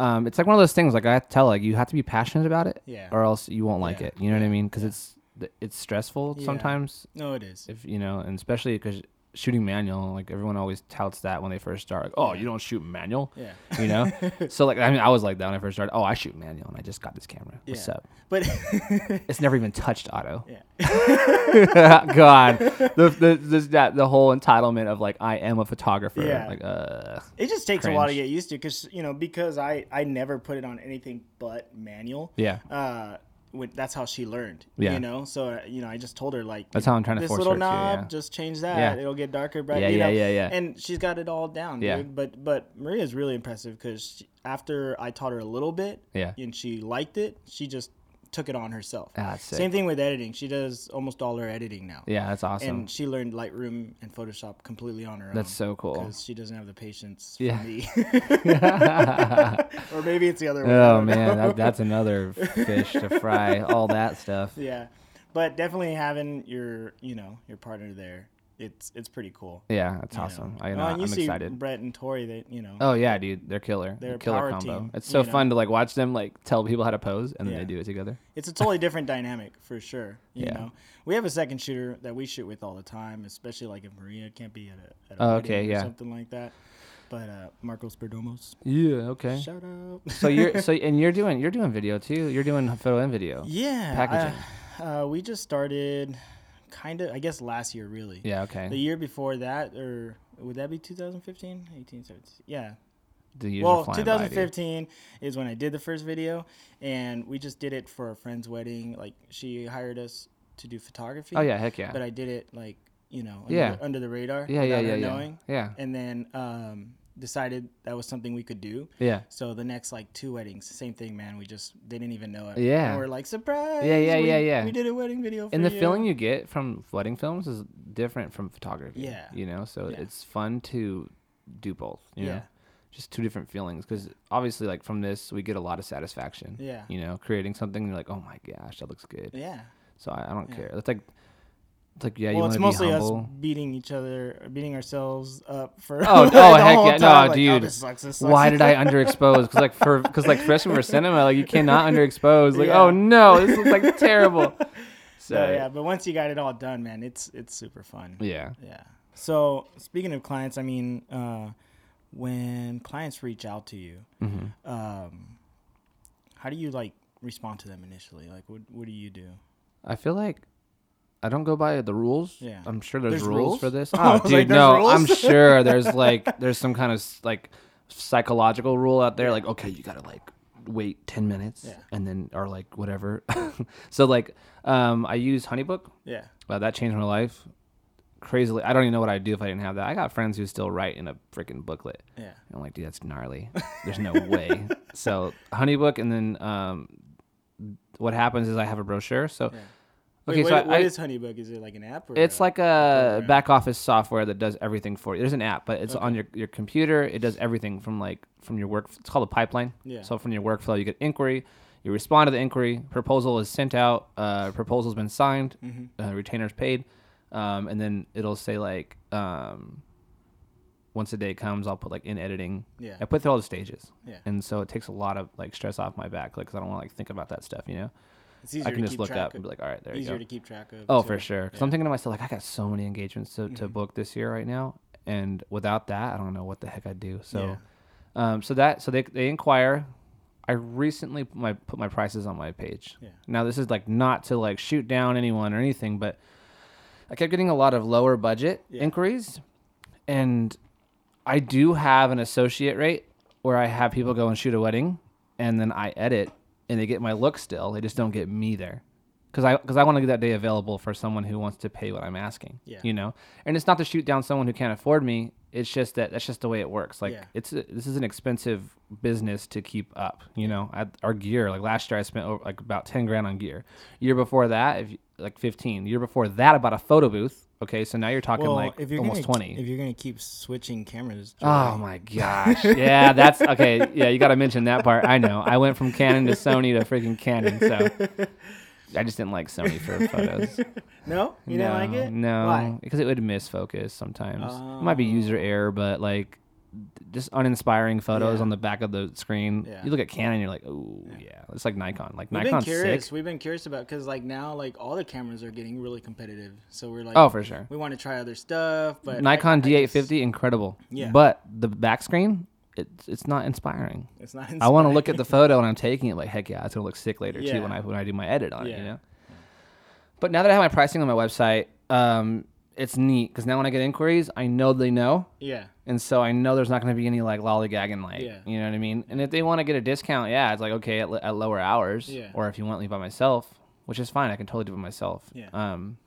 S2: um, it's like one of those things. Like I have to tell, like you have to be passionate about it,
S1: Yeah.
S2: or else you won't like
S1: Yeah.
S2: it. You know what I mean? Because it's it's stressful sometimes.
S1: No, it is.
S2: If you know, and especially because shooting manual, like everyone always touts that when they first start. Like, oh, you don't shoot manual,
S1: Yeah.
S2: you know? so like, I mean, I was like that when I first started. Oh, I shoot manual, and I just got this camera. What's
S1: Yeah.
S2: up?
S1: But
S2: It's never even touched auto.
S1: yeah.
S2: God, the the this, that the whole entitlement of like I am a photographer.
S1: Yeah.
S2: Like, uh,
S1: It just takes a while to get used to because you know because I I never put it on anything but manual.
S2: yeah,
S1: Uh, with, that's how she learned.
S2: Yeah.
S1: You know, so uh, you know I just told her like
S2: That's how I'm trying to
S1: this
S2: force
S1: little
S2: her to,
S1: knob,
S2: yeah.
S1: just change that.
S2: Yeah.
S1: It'll get darker, bright.
S2: Yeah,
S1: you
S2: yeah,
S1: know?
S2: yeah, yeah.
S1: And she's got it all down,
S2: Yeah.
S1: dude. But but Maria's really impressive because after I taught her a little bit,
S2: Yeah.
S1: and she liked it, she just took it on herself.
S2: Ah, that's sick.
S1: Same thing with editing. She does almost all her editing now.
S2: yeah, that's awesome.
S1: And she learned Lightroom and Photoshop completely on her
S2: That's
S1: own.
S2: That's so cool.
S1: Because she doesn't have the patience
S2: Yeah.
S1: for me. or maybe it's the other way.
S2: Oh man, that, that's another fish to fry. All that stuff.
S1: yeah. But definitely having your, you know, your partner there, it's it's pretty cool.
S2: Yeah, that's
S1: you know.
S2: awesome. I know.
S1: Well, and you
S2: I'm
S1: see
S2: excited.
S1: Brett and Tori, they, you know,
S2: Oh yeah, dude, they're killer.
S1: They're
S2: killer combo.
S1: team,
S2: it's so
S1: you know?
S2: fun to like watch them like tell people how to pose and then
S1: Yeah.
S2: they do it together.
S1: it's a totally different dynamic for sure. You
S2: Yeah.
S1: know, we have a second shooter that we shoot with all the time, especially like if Maria can't be at a, at a
S2: Oh, okay, yeah.
S1: something like that. But uh, Marcos Perdomos,
S2: Yeah. Okay.
S1: shout out.
S2: so you're so and you're doing you're doing video too. You're doing photo and video.
S1: Yeah,
S2: Packaging.
S1: I- uh, we just started, kind of, I guess last year really.
S2: Yeah. Okay.
S1: The year before that, or would that be 2015, 18, 17? Yeah.
S2: The years are
S1: Well,
S2: flying by,
S1: 2015 is when I did the first video, and we just did it for a friend's wedding. Like she hired us to do photography.
S2: Oh yeah. Heck yeah.
S1: But I did it like you know under,
S2: Yeah.
S1: under the radar.
S2: Yeah. Yeah. Yeah.
S1: her
S2: Yeah. Yeah.
S1: and then um, decided that was something we could do.
S2: Yeah.
S1: So the next like two weddings, same thing, man. We just they didn't even know it.
S2: Yeah.
S1: And we're like surprise.
S2: Yeah, yeah,
S1: we-
S2: yeah, yeah.
S1: We did a wedding video. For
S2: and the
S1: you.
S2: feeling you get from wedding films is different from photography.
S1: Yeah.
S2: You know, so
S1: Yeah.
S2: it's fun to do both. You know,
S1: Yeah.
S2: just two different feelings because obviously, like from this, we get a lot of satisfaction.
S1: Yeah.
S2: You know, creating something you're like, oh my gosh, that looks good.
S1: Yeah.
S2: So I, I don't
S1: Yeah.
S2: care. It's like, it's like yeah,
S1: well,
S2: you
S1: it's
S2: want to be
S1: mostly us beating each other, beating ourselves up for.
S2: Oh, oh, heck yeah. No,
S1: like,
S2: dude.
S1: this sucks, this sucks.
S2: Why did I underexpose? Because like for because like especially for cinema, like you cannot underexpose. Like
S1: Yeah.
S2: oh no, this looks like terrible. So
S1: So yeah, but once you got it all done, man, it's it's super fun.
S2: yeah.
S1: Yeah. So speaking of clients, I mean, uh, when clients reach out to you,
S2: hmm
S1: um, how do you like respond to them initially? Like, what what do you do?
S2: I feel like I don't go by the rules.
S1: Yeah.
S2: I'm sure there's,
S1: There's
S2: rules,
S1: rules?
S2: for this. Oh, dude,
S1: like,
S2: no,
S1: rules?
S2: I'm sure there's like there's some kind of like psychological rule out there. Like, okay, you gotta like wait ten minutes,
S1: Yeah.
S2: and then or like whatever. so like, um, I use HoneyBook.
S1: Yeah.
S2: Uh, that changed my life crazily. I don't even know what I'd do if I didn't have that. I got friends who still write in a freaking booklet.
S1: Yeah.
S2: And I'm like, dude, that's gnarly. There's no way. So HoneyBook, and then um, what happens is I have a brochure. So
S1: Yeah.
S2: Okay,
S1: Wait,
S2: so
S1: what, what
S2: I,
S1: is HoneyBook? Is it like an app? Or
S2: it's
S1: a-
S2: like a back office software that does everything for you. There's an app, but it's
S1: Okay.
S2: on your, your computer. It does everything from like from your work. It's called a pipeline.
S1: Yeah.
S2: So from your workflow, you get inquiry, you respond to the inquiry, proposal is sent out, uh, proposal's been signed,
S1: Mm-hmm.
S2: uh, retainers paid, um, and then it'll say like um, once the day comes, I'll put like in editing.
S1: Yeah.
S2: I put through all the stages.
S1: Yeah.
S2: And so it takes a lot of like stress off my back, like, cause I don't want to like think about that stuff, you know.
S1: It's easier
S2: I can
S1: to
S2: just
S1: keep
S2: look
S1: track
S2: up
S1: of,
S2: and be like, all right, there you
S1: easier
S2: go.
S1: to keep track of.
S2: Oh,
S1: too.
S2: for sure. Because
S1: Yeah.
S2: I'm thinking to myself, like, I got so many engagements to, to
S1: Mhm.
S2: book this year right now, and without that, I don't know what the heck I'd do. So,
S1: Yeah.
S2: um, so that so they they inquire. I recently put my put my prices on my page.
S1: Yeah.
S2: Now this is like not to like shoot down anyone or anything, but I kept getting a lot of lower budget
S1: Yeah.
S2: inquiries, and I do have an associate rate where I have people go and shoot a wedding, and then I edit, and they get my look still. They just don't get me there, because I because I want to get that day available for someone who wants to pay what I'm asking.
S1: Yeah.
S2: You know, and it's not to shoot down someone who can't afford me. It's just that that's just the way it works. Like
S1: Yeah.
S2: it's a, this is an expensive business to keep up. You know, I, our gear. Like last year, I spent over, like about ten grand on gear. Year before that, if you, like fifteen. Year before that, about a photo booth. Okay, so now you're talking
S1: Well,
S2: like
S1: if you're
S2: almost
S1: gonna,
S2: twenty.
S1: If you're gonna keep switching cameras.
S2: Oh my gosh. Yeah, that's okay. Yeah, you got to mention that part. I know. I went from Canon to Sony to freaking Canon, so I just didn't like Sony for photos.
S1: No, you
S2: no,
S1: didn't like it.
S2: No,
S1: Why?
S2: because it would miss focus sometimes. It might be oh. user
S1: Oh.
S2: error, but like just uninspiring photos
S1: Yeah.
S2: on the back of the screen.
S1: Yeah.
S2: You look at Canon, you're like, oh yeah, it's like Nikon. Like
S1: We've
S2: Nikon's
S1: been curious.
S2: sick.
S1: We've been curious about because like now like all the cameras are getting really competitive. So we're like,
S2: Oh, for sure.
S1: we want to try other stuff. But
S2: Nikon
S1: D
S2: eight
S1: fifty
S2: incredible.
S1: Yeah.
S2: But the back screen, it's it's not inspiring.
S1: it's not.
S2: I want to look at the photo and I'm taking it like heck yeah, it's gonna look sick later
S1: Yeah.
S2: too when I when I do my edit on it, you
S1: Yeah.
S2: know. But now that I have my pricing on my website, um, it's neat because now when I get inquiries, I know they know,
S1: Yeah.
S2: and so I know there's not going to be any like lollygagging, like
S1: Yeah.
S2: you know what I mean. And if they want to get a discount, yeah, it's like okay at, at lower hours,
S1: Yeah.
S2: or if you want me by myself, which is fine, I can totally do it myself.
S1: Yeah.
S2: Um,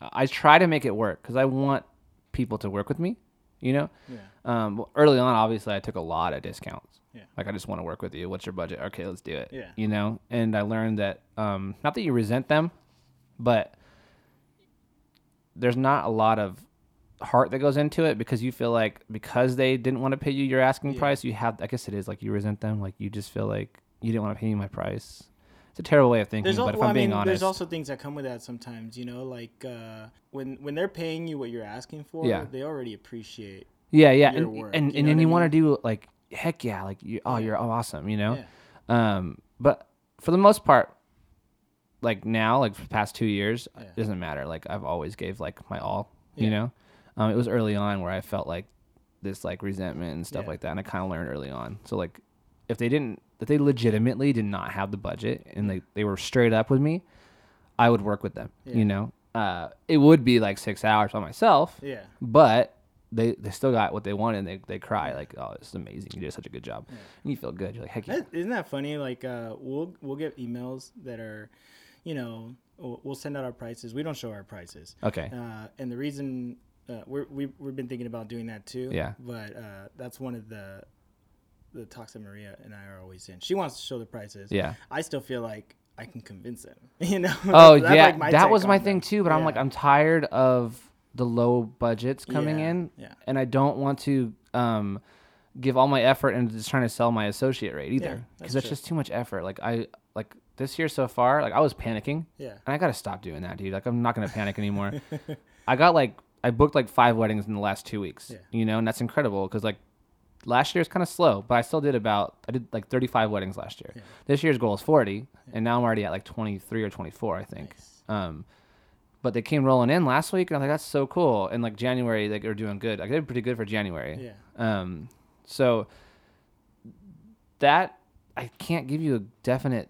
S2: I try to make it work because I want people to work with me, you know.
S1: Yeah.
S2: Um, well, early on, obviously, I took a lot of discounts.
S1: Yeah.
S2: Like, I just want to work with you. What's your budget? Okay, let's do it.
S1: Yeah.
S2: You know, and I learned that, um, not that you resent them, but there's not a lot of heart that goes into it because you feel like because they didn't want to pay you your asking
S1: Yeah.
S2: price, you have. I guess it is like you resent them. Like you just feel like you didn't want to pay me my price. It's a terrible way of thinking,
S1: There's al-
S2: but if
S1: well,
S2: I'm
S1: I
S2: being
S1: mean,
S2: honest,
S1: there's also things that come with that sometimes. You know, like uh, when when they're paying you what you're asking for,
S2: Yeah.
S1: they already appreciate.
S2: yeah, yeah,
S1: your
S2: and
S1: work,
S2: and,
S1: you
S2: and then you want to do like heck yeah, like you, oh you're awesome, you know.
S1: Yeah.
S2: Um, but for the most part, like now, like for the past two years,
S1: Yeah.
S2: it doesn't matter. Like I've always gave like my all,
S1: Yeah.
S2: you know. Um, it was early on where I felt like this like resentment and stuff
S1: Yeah.
S2: like that, and I kind of learned early on. So like, if they didn't, if they legitimately did not have the budget and they they were straight up with me, I would work with them.
S1: Yeah.
S2: You know, uh, it would be like six hours by myself,
S1: Yeah.
S2: but they they still got what they wanted. and They they cry like, oh, this is amazing. You did such a good job. And you feel good. You're like, heck yeah.
S1: isn't that funny? Like uh, we'll we'll get emails that are, you know, we'll send out our prices. We don't show our prices.
S2: Okay.
S1: Uh, and the reason uh, we're, we we've been thinking about doing that too.
S2: Yeah.
S1: But uh, that's one of the the talks that Maria and I are always in. She wants to show the prices.
S2: Yeah.
S1: I still feel like I can convince them. You know.
S2: Oh
S1: That's- that's
S2: yeah,
S1: like my
S2: that was my thing too. But I'm like, I'm tired of the low budgets coming
S1: Yeah,
S2: in,
S1: yeah.
S2: and I don't want to um, give all my effort into just trying to sell my associate rate either,
S1: that's
S2: because that's
S1: true.
S2: just too much effort. Like I like this year so far, like I was panicking,
S1: Yeah.
S2: and I gotta stop doing that, dude. Like I'm not gonna panic anymore. I got like I booked like five weddings in the last two weeks,
S1: Yeah.
S2: you know, and that's incredible because like last year was kind of slow, but I still did about I did like 35 weddings last year.
S1: Yeah.
S2: This year's goal is 40, and now I'm already at like 23 or 24, I think.
S1: Nice.
S2: Um, but they came rolling in last week, and I'm like, that's so cool. And like January, like they're doing good. Like they did pretty good for January.
S1: Yeah.
S2: Um, so that I can't give you a definite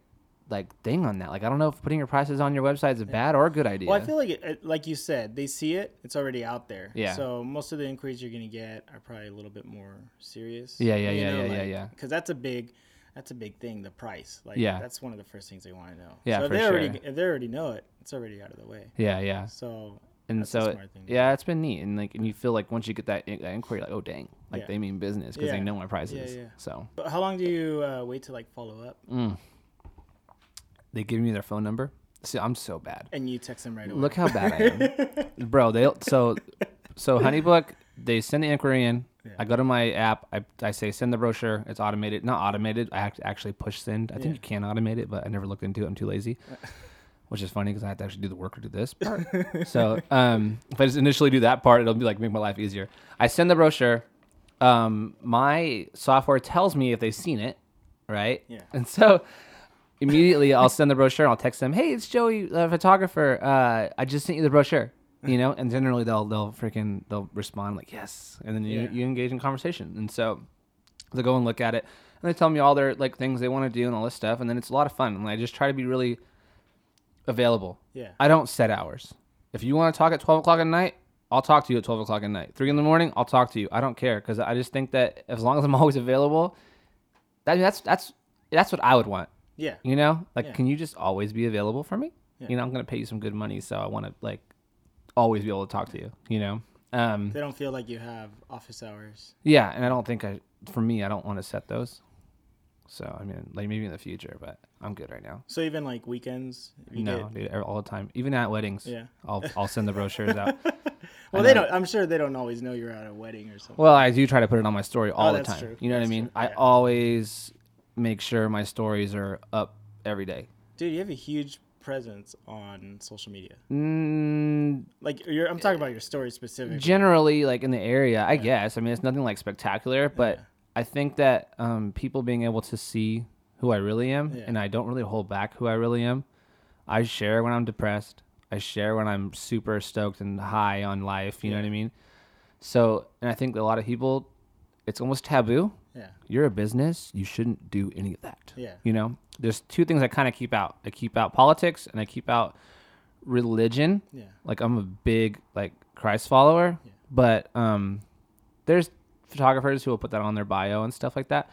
S2: like thing on that. Like I don't know if putting your prices on your website is a bad or a good idea.
S1: Well, I feel like, it, like you said, they see it. It's already out there.
S2: Yeah.
S1: So most of the inquiries you're gonna get are probably a little bit more serious.
S2: Yeah, yeah, yeah, yeah, yeah, yeah.
S1: Because that's a big, that's a big thing. The price. Like,
S2: Yeah.
S1: That's one of the first things they want to know.
S2: Yeah,
S1: So if
S2: for
S1: they already,
S2: sure.
S1: if they already know it, it's already out of the way.
S2: yeah, yeah.
S1: So.
S2: And so yeah, it's been neat. And like and you feel like once you get that, in- that inquiry, like oh dang, like
S1: Yeah.
S2: they mean business because they know my prices.
S1: yeah.
S2: So
S1: But how long do you uh, wait to like follow up?
S2: mm. They give me their phone number. See, I'm so bad.
S1: And you text them right away.
S2: Look how bad I am, bro. They so so HoneyBook. They send the inquiry in.
S1: Yeah.
S2: I go to my app. I, I say send the brochure. It's automated. Not automated. I have to actually push send. I think
S1: Yeah.
S2: you can automate it, but I never looked into it. I'm too lazy. Which is funny because I have to actually do the work to do this part. so um, if I just initially do that part, it'll be like make my life easier. I send the brochure. Um, my software tells me if they've seen it, right?
S1: Yeah.
S2: And so immediately I'll send the brochure. I'll text them, "Hey, it's Joey, the photographer. Uh, I just sent you the brochure." You know, and generally they'll they'll freaking they'll respond like yes, and then you,
S1: Yeah.
S2: you engage in conversation. And so they go and look at it, and they tell me all their like things they want to do and all this stuff, and then it's a lot of fun. And I just try to be really available.
S1: Yeah.
S2: I don't set hours. If you want to talk at twelve o'clock at night, I'll talk to you at twelve o'clock at night. Three in the morning, I'll talk to you. I don't care because I just think that as long as I'm always available, that that's that's that's what I would want.
S1: Yeah.
S2: You know, like,
S1: Yeah.
S2: can you just always be available for me?
S1: Yeah.
S2: You know, I'm gonna pay you some good money, so I want to like always be able to talk to you. You know, um,
S1: They don't feel like you have office hours.
S2: yeah, and I don't think I, for me, I don't want to set those. So I mean, like maybe in the future, but I'm good right now.
S1: So even like weekends. You
S2: no, dude, all the time, even at weddings.
S1: Yeah.
S2: I'll I'll send the brochures out.
S1: Well, they don't. I'm sure they don't always know you're at a wedding or something.
S2: Well, I do try to put it on my story all
S1: Oh,
S2: the time.
S1: true.
S2: You know
S1: That's
S2: what I mean?
S1: true.
S2: I
S1: Yeah.
S2: always make sure my stories are up every day.
S1: Dude, you have a huge presence on social media.
S2: Mm,
S1: Like you're, I'm talking about your story specifically.
S2: generally like in the area i guess i mean it's nothing like spectacular but
S1: Yeah.
S2: i think that um, people being able to see who i really am
S1: Yeah.
S2: and i don't really hold back who i really am i share when i'm depressed i share when i'm super stoked and high on life you know what i mean so and i think a lot of people it's almost taboo
S1: yeah.
S2: you're a business you shouldn't do any of that
S1: Yeah.
S2: you know there's two things i kind of keep out i keep out politics and i keep out religion
S1: Yeah.
S2: like I'm a big like Christ follower,
S1: Yeah.
S2: but um, there's photographers who will put that on their bio and stuff like that.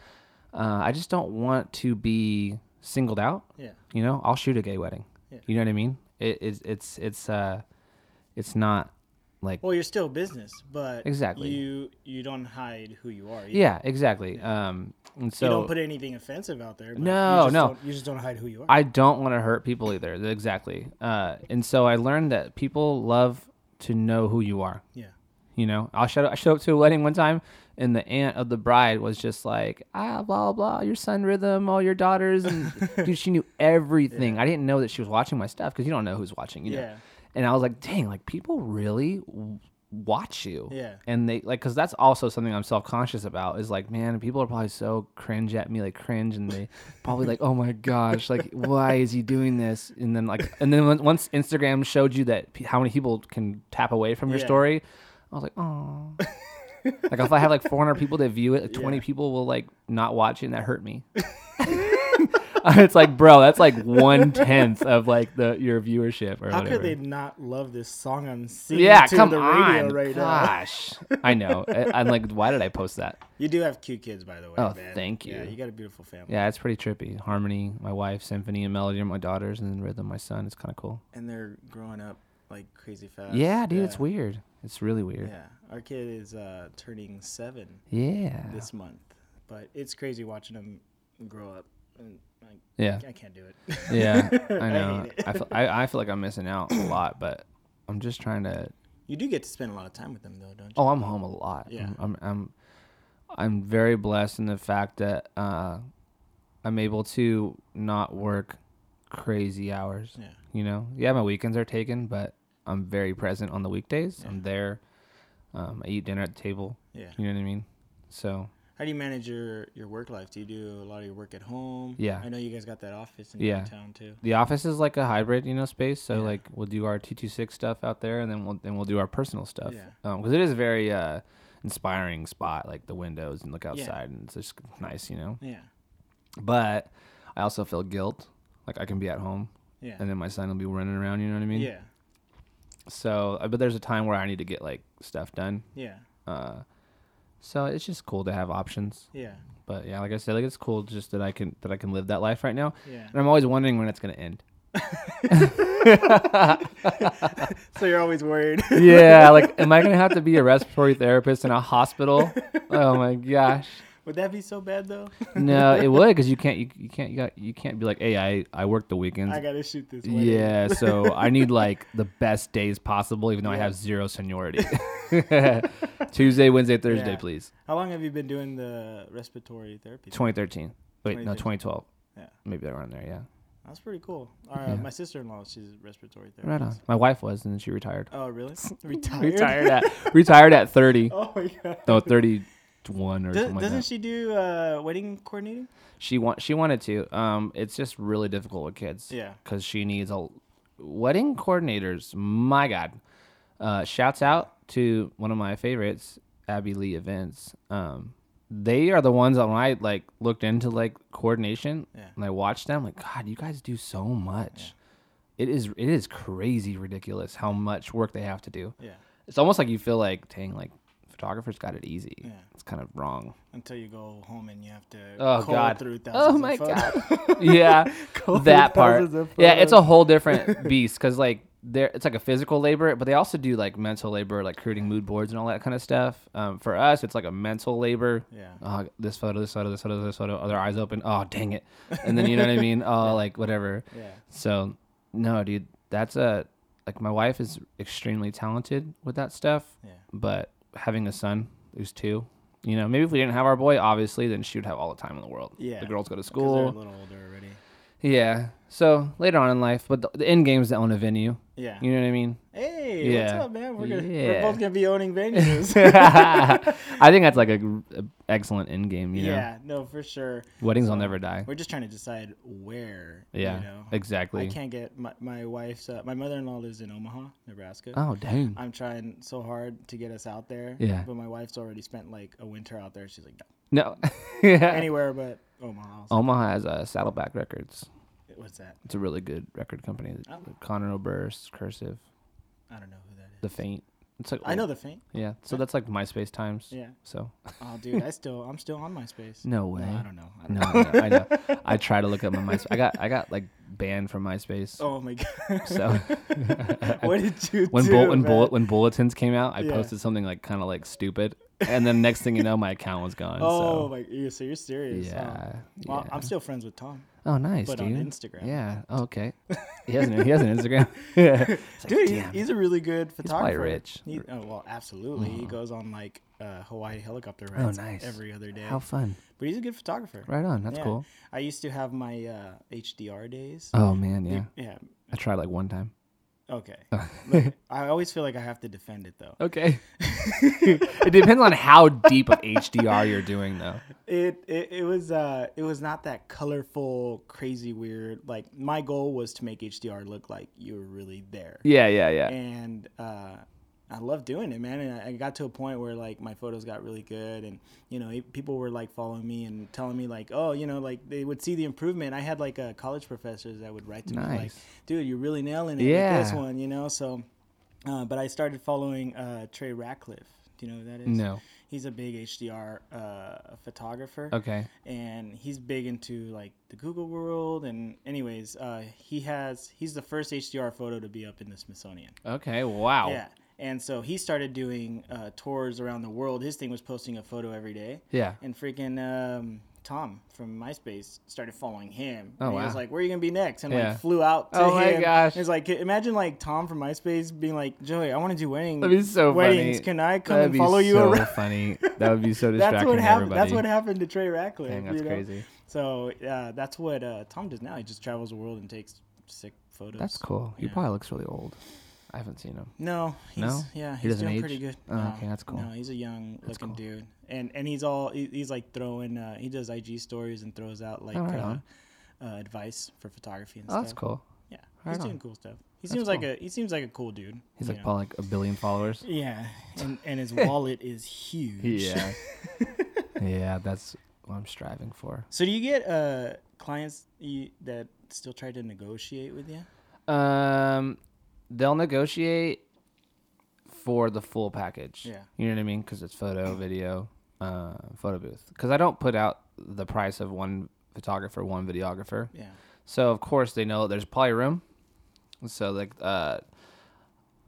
S2: Uh, I just don't want to be singled out.
S1: Yeah.
S2: You know, I'll shoot a gay wedding.
S1: Yeah.
S2: You know what I mean? It, it's it's it's uh, it's not like
S1: Well, you're still business, but
S2: Exactly.
S1: You you don't hide who you are. either.
S2: yeah, exactly. Um, and so
S1: you don't put anything offensive out there. But
S2: No,
S1: you
S2: no.
S1: You just don't hide who you are.
S2: I don't want to hurt people either. Exactly. Uh, and so I learned that people love to know who you are.
S1: yeah.
S2: You know, I showed I showed up to a wedding one time, and the aunt of the bride was just like, ah, blah blah, your son Rhythm, all your daughters, and dude, she knew everything. I didn't know that she was watching my stuff because you don't know who's watching, you know. And I was like, dang, like people really w- watch you.
S1: Yeah.
S2: And they like, cause that's also something I'm self conscious about. Is like, man, people are probably so cringe at me, like cringe, and they probably like, oh my gosh, like why is he doing this? And then like, and then when- once Instagram showed you that p- how many people can tap away from your
S1: Yeah.
S2: story, I was like, oh. like if I have like 400 people that view it, like 20
S1: Yeah.
S2: people will like not watch it, and that hurt me. it's like, bro, that's like one tenth of like the your viewership or
S1: How
S2: whatever.
S1: could they not love this song I'm singing
S2: Yeah,
S1: to
S2: come
S1: the radio
S2: on.
S1: right now?
S2: Gosh, I know. I, I'm like, why did I post that?
S1: You do have cute kids, by the way.
S2: Oh,
S1: man.
S2: thank
S1: Yeah,
S2: you.
S1: you got a beautiful family.
S2: Yeah, it's pretty trippy. Harmony, my wife, Symphony, and Melody are my daughters, and then Rhythm, my son. It's kind of cool.
S1: And they're growing up like crazy fast.
S2: Yeah, dude, it's weird. It's really weird.
S1: Yeah, our kid is uh, turning seven
S2: Yeah.
S1: this month, but it's crazy watching them grow up. And
S2: Yeah.
S1: I can't do it.
S2: Yeah, I know.
S1: it.
S2: I, feel, I, I feel like I'm missing out a lot, but I'm just trying to.
S1: You do get to spend a lot of time with them, though, don't you?
S2: Oh, I'm home a lot.
S1: Yeah.
S2: I'm, I'm, I'm, I'm very blessed in the fact that uh, I'm able to not work crazy hours.
S1: Yeah.
S2: You know, yeah, my weekends are taken, but I'm very present on the weekdays. I'm there. Um, I eat dinner at the table.
S1: Yeah.
S2: You know what I mean? So
S1: How do you manage your, your work life? Do you do a lot of your work at home?
S2: Yeah.
S1: I know you guys got that office in
S2: Yeah.
S1: downtown too.
S2: the office is like a hybrid, you know, space. So
S1: Yeah.
S2: like we'll do our T two six stuff out there, and then we'll then we'll do our personal stuff.
S1: Yeah.
S2: Because it is a very uh, inspiring spot, like the windows and look outside, and it's just nice, you know.
S1: Yeah.
S2: But I also feel guilt Like I can be at home,
S1: Yeah.
S2: and then my son will be running around. You know what I mean?
S1: yeah.
S2: So, uh, but there's a time where I need to get like stuff done.
S1: Yeah.
S2: Uh, so it's just cool to have options.
S1: Yeah.
S2: But yeah, like I said, like it's cool just that I can that I can live that life right now.
S1: Yeah.
S2: And I'm always wondering when it's gonna end.
S1: So you're always worried.
S2: yeah, like am I gonna have to be a respiratory therapist in a hospital? Oh my gosh.
S1: Would that be so bad though?
S2: No, it would because you can't you, you can't you got you can't be like, hey, I I work the weekends.
S1: I gotta shoot this. wedding.
S2: Yeah, so I need like the best days possible, even though I have zero seniority. Tuesday, Wednesday, Thursday,
S1: Yeah.
S2: please.
S1: How long have you been doing the respiratory therapy?
S2: 2013. Wait, no, 2012.
S1: Yeah.
S2: Maybe around there. Yeah.
S1: That's pretty cool. Uh,
S2: Yeah.
S1: My sister-in-law, she's a respiratory therapist.
S2: Right on. My wife was, and then she retired.
S1: Oh, really? Retired.
S2: Retired at retired at 30.
S1: Oh my god.
S2: No, 31 or
S1: Does,
S2: something.
S1: Doesn't
S2: that.
S1: she do uh, wedding coordinating?
S2: She want she wanted to. Um, it's just really difficult with kids.
S1: Yeah.
S2: because she needs a wedding coordinators. My God, uh, shouts out to one of my favorites, Abby Lee Events. Um, they are the ones that when I like looked into like coordination
S1: Yeah.
S2: and I watched them, like God, you guys do so much. It is it is crazy ridiculous how much work they have to do.
S1: Yeah.
S2: It's almost like you feel like, dang, like photographers got it easy.
S1: Yeah.
S2: It's kind of wrong.
S1: Until you go home and you have to
S2: Oh, God.
S1: through
S2: Oh
S1: thousands
S2: my
S1: photos.
S2: god. yeah, that part. Yeah, it's a whole different beast because like there, it's like a physical labor, but they also do like mental labor, like creating mood boards and all that kind of stuff. Um, for us, it's like a mental labor.
S1: Yeah.
S2: Oh, this photo, this photo, this photo, this photo. Other eyes open. Oh, dang it! And then you know what I mean. Oh, like whatever.
S1: Yeah.
S2: So no, dude, that's a like my wife is extremely talented with that stuff,
S1: Yeah.
S2: but having a son who's two. You know, maybe if we didn't have our boy, obviously, then she would have all the time in the world.
S1: Yeah.
S2: the girls go to
S1: 'Cause they're a
S2: school.
S1: little older already.
S2: Yeah. So later on in life, but the, the end games that own a venue.
S1: Yeah.
S2: You know what I mean?
S1: Hey,
S2: Yeah.
S1: what's up, man? We're gonna we're both gonna be owning venues.
S2: I think that's like a, a excellent end game. You know,
S1: yeah, no, for sure.
S2: weddings will never die.
S1: We're just trying to decide where.
S2: Yeah,
S1: You know,
S2: exactly.
S1: I can't get my my wife's. Uh, my mother-in-law lives in Omaha, Nebraska.
S2: Oh dang.
S1: I'm trying so hard to get us out there.
S2: Yeah.
S1: But my wife's already spent like a winter out there. She's like,
S2: No.
S1: no,
S2: yeah.
S1: anywhere but Omaha.
S2: Omaha has uh, Saddleback Records.
S1: What's that?
S2: It's a really good record company.
S1: Oh.
S2: Conor Oberst, Cursive,
S1: I don't know who that is.
S2: The Faint. It's like
S1: I know the faint.
S2: Yeah. So that's like MySpace times.
S1: Yeah.
S2: So
S1: Oh, dude, I still I'm still on MySpace.
S2: no way.
S1: No, I don't know. I don't
S2: No,
S1: know.
S2: no, I know. I try to look at my MySpace. I got I got like banned from MySpace.
S1: Oh my god.
S2: So
S1: what did you
S2: when
S1: do?
S2: bull when bullet when bulletins came out, I
S1: Yeah.
S2: posted something like kind of like stupid, and then next thing you know, my account was gone.
S1: Oh
S2: so.
S1: my, so you're serious?
S2: yeah,
S1: Well,
S2: yeah.
S1: I'm still friends with Tom,
S2: oh nice,
S1: but
S2: dude.
S1: on Instagram.
S2: Yeah. Oh, okay. He has an he has an Instagram. yeah. Like,
S1: Dude, he's, he's a really good photographer.
S2: He's quite rich.
S1: He, oh, well, absolutely. He
S2: Mhm.
S1: goes on like uh, Hawaii helicopter
S2: Oh,
S1: rides
S2: nice.
S1: every other day.
S2: How fun.
S1: but he's a good photographer.
S2: Right on. That's
S1: Yeah.
S2: cool.
S1: I used to have my uh, HDR days.
S2: Oh man, yeah.
S1: Yeah.
S2: I tried like one time.
S1: Okay. Look, I always feel like I have to defend it though.
S2: Okay. it depends on how deep of HDR you're doing though.
S1: It, it it was uh it was not that colorful, crazy, weird. Like my goal was to make HDR look like you were really there.
S2: Yeah, yeah, yeah.
S1: and uh, I love doing it, man. And I, got to a point where like my photos got really good, and you know people were like following me and telling me like, oh, you know, like they would see the improvement. I had like uh, college professors that would write to me like, dude, you're really nailing it with this one, you know. So, uh, but I started following uh, Trey Ratcliff. Do you know who that is?
S2: No.
S1: He's a big HDR uh, photographer
S2: Okay.
S1: and he's big into like the Google world. And anyways, uh, he has he's the first HDR photo to be up in the Smithsonian.
S2: Okay. Wow.
S1: Yeah. And so he started doing uh, tours around the world. His thing was posting a photo every day.
S2: Yeah.
S1: And freaking um, Tom from MySpace started following him.
S2: Oh,
S1: and he was like, "Where are you gonna be next?" And
S2: Yeah.
S1: like flew out to
S2: Oh, my
S1: him.
S2: gosh.
S1: It's like imagine like Tom from MySpace being like, "Joey, I want to do wedding
S2: That'd be so
S1: weddings.
S2: funny.
S1: Can I come
S2: That'd
S1: and follow you
S2: so
S1: around?"
S2: funny. That would be so distracting
S1: That's what
S2: to
S1: happened. That's what happened to Trey Ratcliff.
S2: Dang, that's
S1: you know?
S2: crazy.
S1: So uh, that's what uh, Tom does now. He just travels the world and takes sick photos.
S2: That's cool. He
S1: Yeah.
S2: probably looks really old. I haven't seen him.
S1: No, he's,
S2: No?
S1: yeah,
S2: He
S1: he's
S2: doesn't
S1: doing
S2: age?
S1: pretty good.
S2: Oh,
S1: no,
S2: okay, that's cool.
S1: No, he's a young
S2: That's
S1: looking
S2: cool.
S1: dude, and and he's all he, he's like throwing. Uh, he does IG stories and throws out like
S2: Oh, right
S1: uh, uh, advice for photography and
S2: Oh,
S1: stuff.
S2: that's cool.
S1: Yeah,
S2: Right
S1: he's
S2: on.
S1: doing cool stuff. He
S2: That's
S1: seems like a he seems like a cool dude.
S2: He's like probably like a billion followers.
S1: Yeah, and and his wallet is huge.
S2: Yeah. yeah, that's what I'm striving for.
S1: So do you get uh clients you, that still try to negotiate with you?
S2: Um, they'll negotiate for the full package.
S1: Yeah.
S2: You know what I mean? Because it's photo, video, uh, photo booth. Because I don't put out the price of one photographer, one videographer.
S1: Yeah.
S2: So of course they know there's probably room. So like, uh,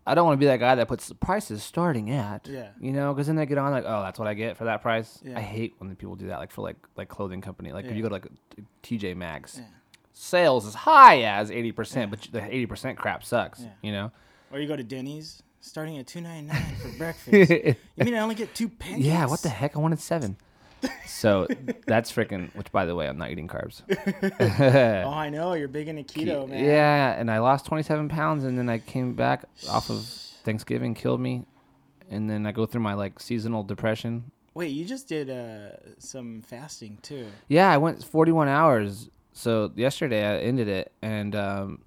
S2: I don't want to be that guy that puts the prices starting at.
S1: Yeah.
S2: You know, because then they get on like, oh, that's what I get for that price.
S1: Yeah.
S2: I hate when people do that, like for like like clothing company. Like if you go to like TJ Maxx,
S1: Yeah.
S2: Sales as high as eighty percent, but the eighty percent crap sucks.
S1: Yeah.
S2: You know.
S1: Or you go to Denny's, starting at two ninety nine for breakfast. you mean I only get two pancakes?
S2: Yeah, what the heck? I wanted seven. so that's freaking. Which, by the way, I'm not eating carbs.
S1: Oh, I know you're big into keto, man.
S2: Yeah, and I lost 27 pounds, and then I came back off of Thanksgiving, killed me, and then I go through my like seasonal depression.
S1: Wait, you just did uh, some fasting too.
S2: Yeah, I went 41 hours. So yesterday I ended it, and um,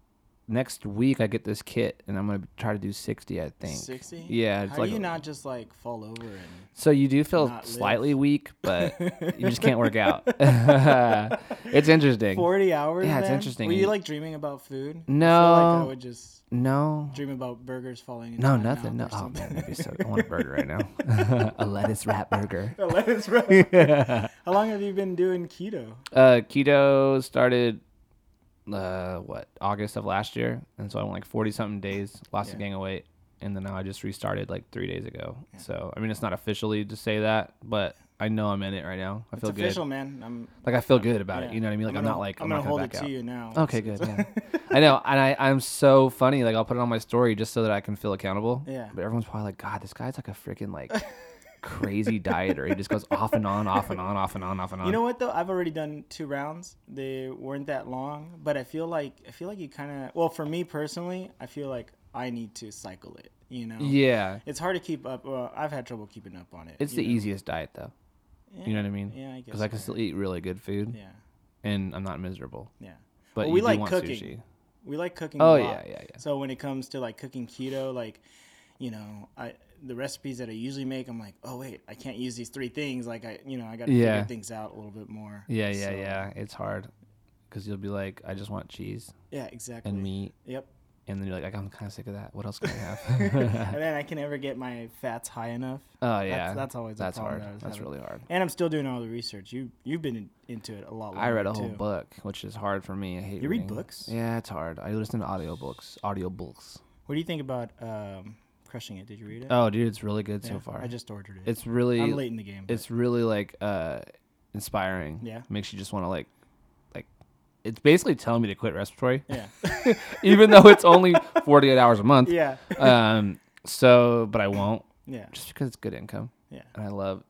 S2: next week I get this kit, and I'm gonna try to do 60. I think.
S1: Sixty.
S2: Yeah, it's
S1: How
S2: like
S1: do you not just like fall over and?
S2: So you do feel
S1: not live?
S2: slightly weak, but you just can't work out. it's interesting.
S1: Forty hours.
S2: Yeah, it's interesting.
S1: Were you like dreaming about food? I feel like
S2: No.
S1: I would just
S2: No.
S1: dream about burgers falling. Into
S2: No, nothing. No. Oh man, that'd be so. I want a burger right now. a lettuce wrap burger.
S1: A lettuce wrap. Yeah. How long have you been doing keto?
S2: Uh, keto started, uh, what August of last year, and so I went like forty something days, lost a gang of weight, and then now I just restarted like three days ago. So I mean, it's not officially to say that, but I know I'm in it right now. I
S1: It's
S2: feel
S1: official,
S2: good.
S1: man. I'm.
S2: Like I feel good about
S1: yeah.
S2: it. You know what I mean? Like I'm,
S1: gonna-
S2: not like
S1: I'm,
S2: I'm,
S1: gonna hold
S2: gonna
S1: it
S2: back
S1: to
S2: out.
S1: you now.
S2: Okay, good. Yeah. I know, and I I'm so funny. Like I'll put it on my story just so that I can feel accountable.
S1: Yeah.
S2: But everyone's probably like, God, this guy's like a freaking like crazy dieter. He just goes off and on, off and on, off and on, off and on.
S1: You know what though? I've already done two rounds. They weren't that long, but I feel like I feel like you kind of. Well, for me personally, I feel like I need to cycle it. You know.
S2: Yeah.
S1: It's hard to keep up. Well, I've had trouble keeping up on it.
S2: It's the
S1: know?
S2: easiest diet though. You know what I mean?
S1: Yeah, I guess.
S2: Because I can still eat really good food
S1: Yeah,
S2: and I'm not miserable.
S1: yeah.
S2: But
S1: Well, we like cooking.
S2: sushi.
S1: We like cooking.
S2: Oh yeah, yeah, yeah.
S1: So when it comes to like cooking keto, like, you know, I the recipes that I usually make, I'm like, oh wait, I can't use these three things. Like I, you know, I got to
S2: Yeah.
S1: figure things out a little bit more.
S2: Yeah, yeah,
S1: So,
S2: yeah. It's hard because you'll be like, I just want cheese
S1: Yeah, exactly.
S2: and meat,
S1: Yep.
S2: and then you're like, I'm kind of sick of that. What else can I have?
S1: and then I can never get my fats high enough.
S2: oh yeah,
S1: That's, that's always
S2: that's hard.
S1: that
S2: That's
S1: having.
S2: really hard.
S1: And I'm still doing all the research. You you've been in, into it a lot.
S2: I read a whole
S1: too.
S2: book, which is hard for me. I hate.
S1: You read books?
S2: Yeah, it's hard. I listen to audiobooks. Audiobooks.
S1: What do you think about um, crushing it? Did you read it?
S2: Oh, dude, it's really good
S1: Yeah,
S2: so far.
S1: I just ordered it.
S2: it's really
S1: I'm late in the game. but-
S2: it's really like uh inspiring.
S1: Yeah.
S2: Makes you just want to like like it's basically telling me to quit respiratory
S1: yeah.
S2: even though it's only 48 hours a month.
S1: yeah.
S2: Um so but I won't
S1: Yeah.
S2: just because it's good income
S1: Yeah.
S2: and I love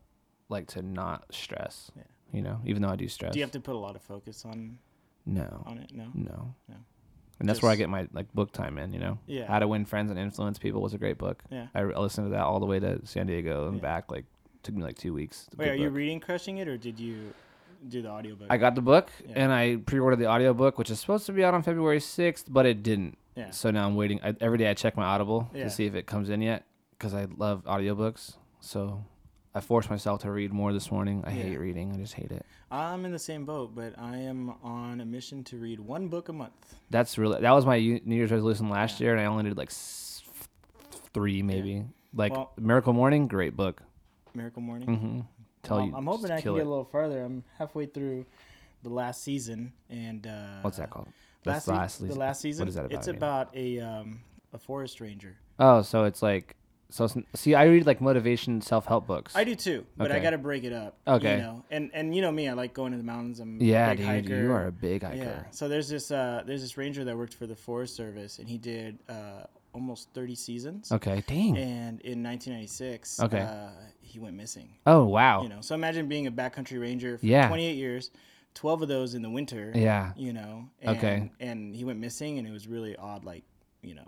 S2: like to not stress.
S1: Yeah.
S2: You know, even though I do stress.
S1: Do you have to put a lot of focus on
S2: no.
S1: on it? No.
S2: No.
S1: No.
S2: And that's where I get my like book time in, you know.
S1: Yeah.
S2: How to Win Friends and Influence People was a great book.
S1: Yeah.
S2: I, listened to that all the way to San Diego and
S1: Yeah.
S2: back like took me like 2 weeks.
S1: Wait, are you reading Crushing It or did you do the audiobook?
S2: I got the book
S1: Yeah.
S2: and I pre-ordered the audiobook, which is supposed to be out on February 6th, but it didn't.
S1: yeah.
S2: So now I'm waiting. I, every day I check my Audible
S1: Yeah.
S2: to see if it comes in yet because I love audiobooks. So I forced myself to read more this morning. I
S1: Yeah.
S2: hate reading. I just hate it.
S1: I'm in the same boat, but I am on a mission to read one book a month.
S2: That's really that was my New Year's resolution last year, and I only did like s- three maybe. Like
S1: Well-
S2: Miracle Morning, great book.
S1: Miracle Morning.
S2: Mm-hmm. Tell
S1: Well,
S2: you,
S1: I'm hoping I can
S2: kill
S1: get a little further. I'm halfway through the last season, and uh,
S2: What's that called?
S1: Last,
S2: That's
S1: se-
S2: last
S1: the
S2: season.
S1: last season.
S2: What is that about?
S1: It's about a um, a forest ranger.
S2: Oh, so it's like so. See, I read like motivation, self help books.
S1: I do too, but I got to break it up.
S2: Okay.
S1: You know, and and you know me, I like going to the mountains. I'm a
S2: yeah,
S1: big
S2: dude,
S1: hiker.
S2: you are a big hiker. Yeah.
S1: So there's this uh, there's this ranger that worked for the Forest Service, and he did uh, almost 30 seasons.
S2: Okay, dang.
S1: And in 1996,
S2: Okay.
S1: uh, he went missing.
S2: oh wow.
S1: You know, so imagine being a backcountry ranger for
S2: Yeah.
S1: 28 years, 12 of those in the winter.
S2: yeah.
S1: You know. And,
S2: Okay.
S1: And he went missing, and it was really odd. Like, you know,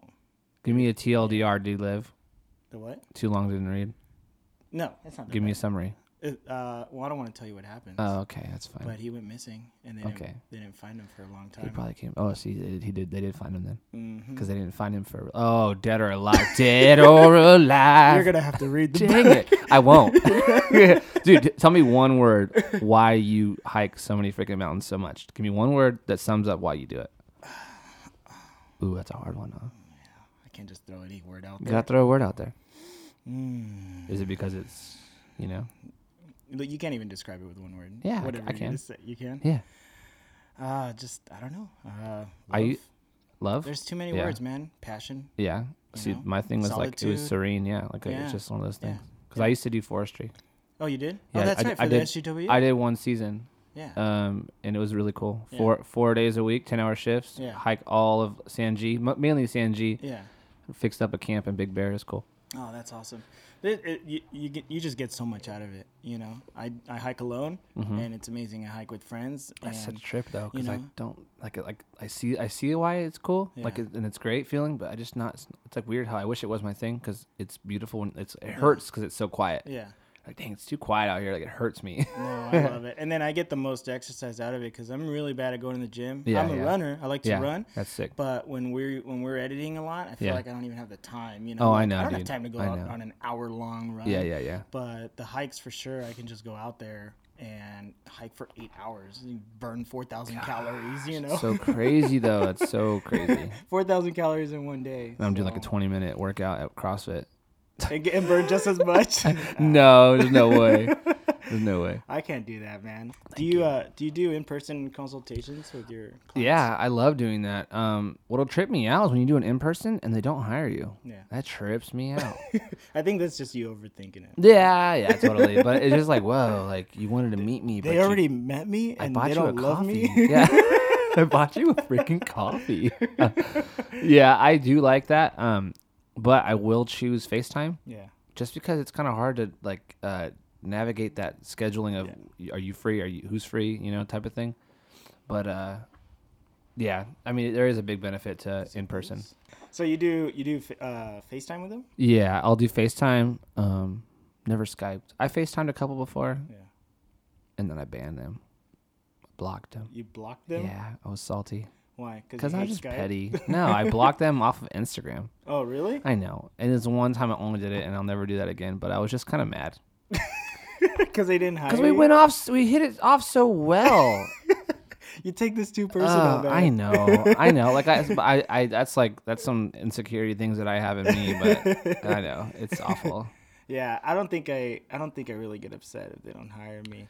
S2: Give me a TLDR. Do you live?
S1: The what?
S2: Too long didn't read.
S1: No, that's not.
S2: Give me a summary.
S1: It, uh, well, I don't want to tell you what happened.
S2: Oh, okay, that's fine.
S1: but he went missing, and they
S2: Okay.
S1: didn't, they didn't find him for a long time.
S2: he probably came. Oh, see, they did, he did. They did find him then because they didn't find him for. Oh, dead or alive? dead or alive?
S1: You're gonna have to read the
S2: Dang it! I won't. Dude, t- tell me one word why you hike so many freaking mountains so much. Give me one word that sums up why you do it. Ooh, that's a hard one, huh?
S1: I can't just throw any word out there.
S2: You gotta throw a word out there.
S1: Mm.
S2: Is it because it's, you know?
S1: Look, You can't even describe it with one word.
S2: Yeah, I-
S1: Whatever
S2: I can.
S1: You can.
S2: Yeah.
S1: Uh, just I don't know. Uh,
S2: you-
S1: love.
S2: Love?
S1: There's too many
S2: Yeah.
S1: words, man. Passion.
S2: Yeah. See,
S1: know?
S2: my thing was like it was serene. Yeah, like
S1: Yeah.
S2: it's just one of those things. Because I used to do forestry.
S1: Oh, you did?
S2: Yeah,
S1: oh, that's
S2: I-
S1: right. For
S2: I
S1: the
S2: did-
S1: SGW.
S2: I did one season,
S1: yeah.
S2: um, and it was really cool.
S1: Yeah.
S2: Four four days a week, ten hour shifts.
S1: Yeah.
S2: Hike all of Sanji, m- mainly Sanji.
S1: yeah.
S2: Fixed up a camp in Big Bear. It's cool.
S1: Oh, that's awesome. It, it, you, you get you just get so much out of it. You know, I I hike alone, and it's amazing. I hike with friends.
S2: Mm-hmm. That's such a trip though, because I
S1: know?
S2: don't like it. Like I see, I see why it's cool, like it, and it's great feeling. But I just not. It's, it's like weird how I wish it was my thing because it's beautiful and it's it hurts because it's so quiet.
S1: yeah.
S2: Like dang, it's too quiet out here. Like it hurts me.
S1: No, I love it. And then I get the most exercise out of it because I'm really bad at going to the gym.
S2: Yeah,
S1: I'm a
S2: yeah.
S1: runner. I like to
S2: yeah,
S1: run.
S2: that's sick.
S1: But when we're when we're editing a lot, I feel like I don't even have the time. You know,
S2: Oh, I know,
S1: I don't
S2: dude.
S1: have time to go out on an hour long run.
S2: Yeah, yeah, yeah.
S1: But the hikes for sure, I can just go out there and hike for eight hours, and burn four thousand calories. You know,
S2: So crazy though. It's so crazy.
S1: four thousand calories in one day.
S2: I'm doing like a 20 minute workout at CrossFit.
S1: and, get, and burn just as much.
S2: No, there's no way. There's no way.
S1: I can't do that, man. do you, uh do you do in person consultations with your? Clients?
S2: Yeah, I love doing that. Um, what'll trip me out is when you do an in person and they don't hire you.
S1: Yeah.
S2: That trips me out.
S1: I think that's just you overthinking it.
S2: yeah, yeah, totally. But it's just like, whoa, like you wanted to meet me, but
S1: They
S2: you-
S1: already met me
S2: I
S1: and
S2: bought
S1: they
S2: you a
S1: don't love
S2: coffee.
S1: me.
S2: yeah, I bought you a freaking coffee. yeah, I do like that. Um, but I will choose FaceTime
S1: yeah.
S2: just because it's kind of hard to like uh, navigate that scheduling of are you free, are you who's free, you know, type of thing. But uh, yeah, I mean there is a big benefit to in person.
S1: So you do you do uh, FaceTime with them?
S2: Yeah, I'll do FaceTime. Um, never Skyped. I FaceTimed a couple before,
S1: Yeah.
S2: and then I banned them, blocked them.
S1: You blocked them?
S2: Yeah, I was salty
S1: Why?
S2: because I'm just
S1: Skype?
S2: petty. No, I blocked them off of Instagram.
S1: Oh, really?
S2: I know, and it's one time I only did it, and I'll never do that again. But I was just kind of mad
S1: Because they didn't hire
S2: because we
S1: you?
S2: went off, we hit it off so well.
S1: You take this too personal,
S2: Uh. I know, I know. Like I, I, I, that's like that's some insecurity things that I have in me, but I know it's awful.
S1: Yeah, I don't think I I don't think I really get upset if they don't hire me.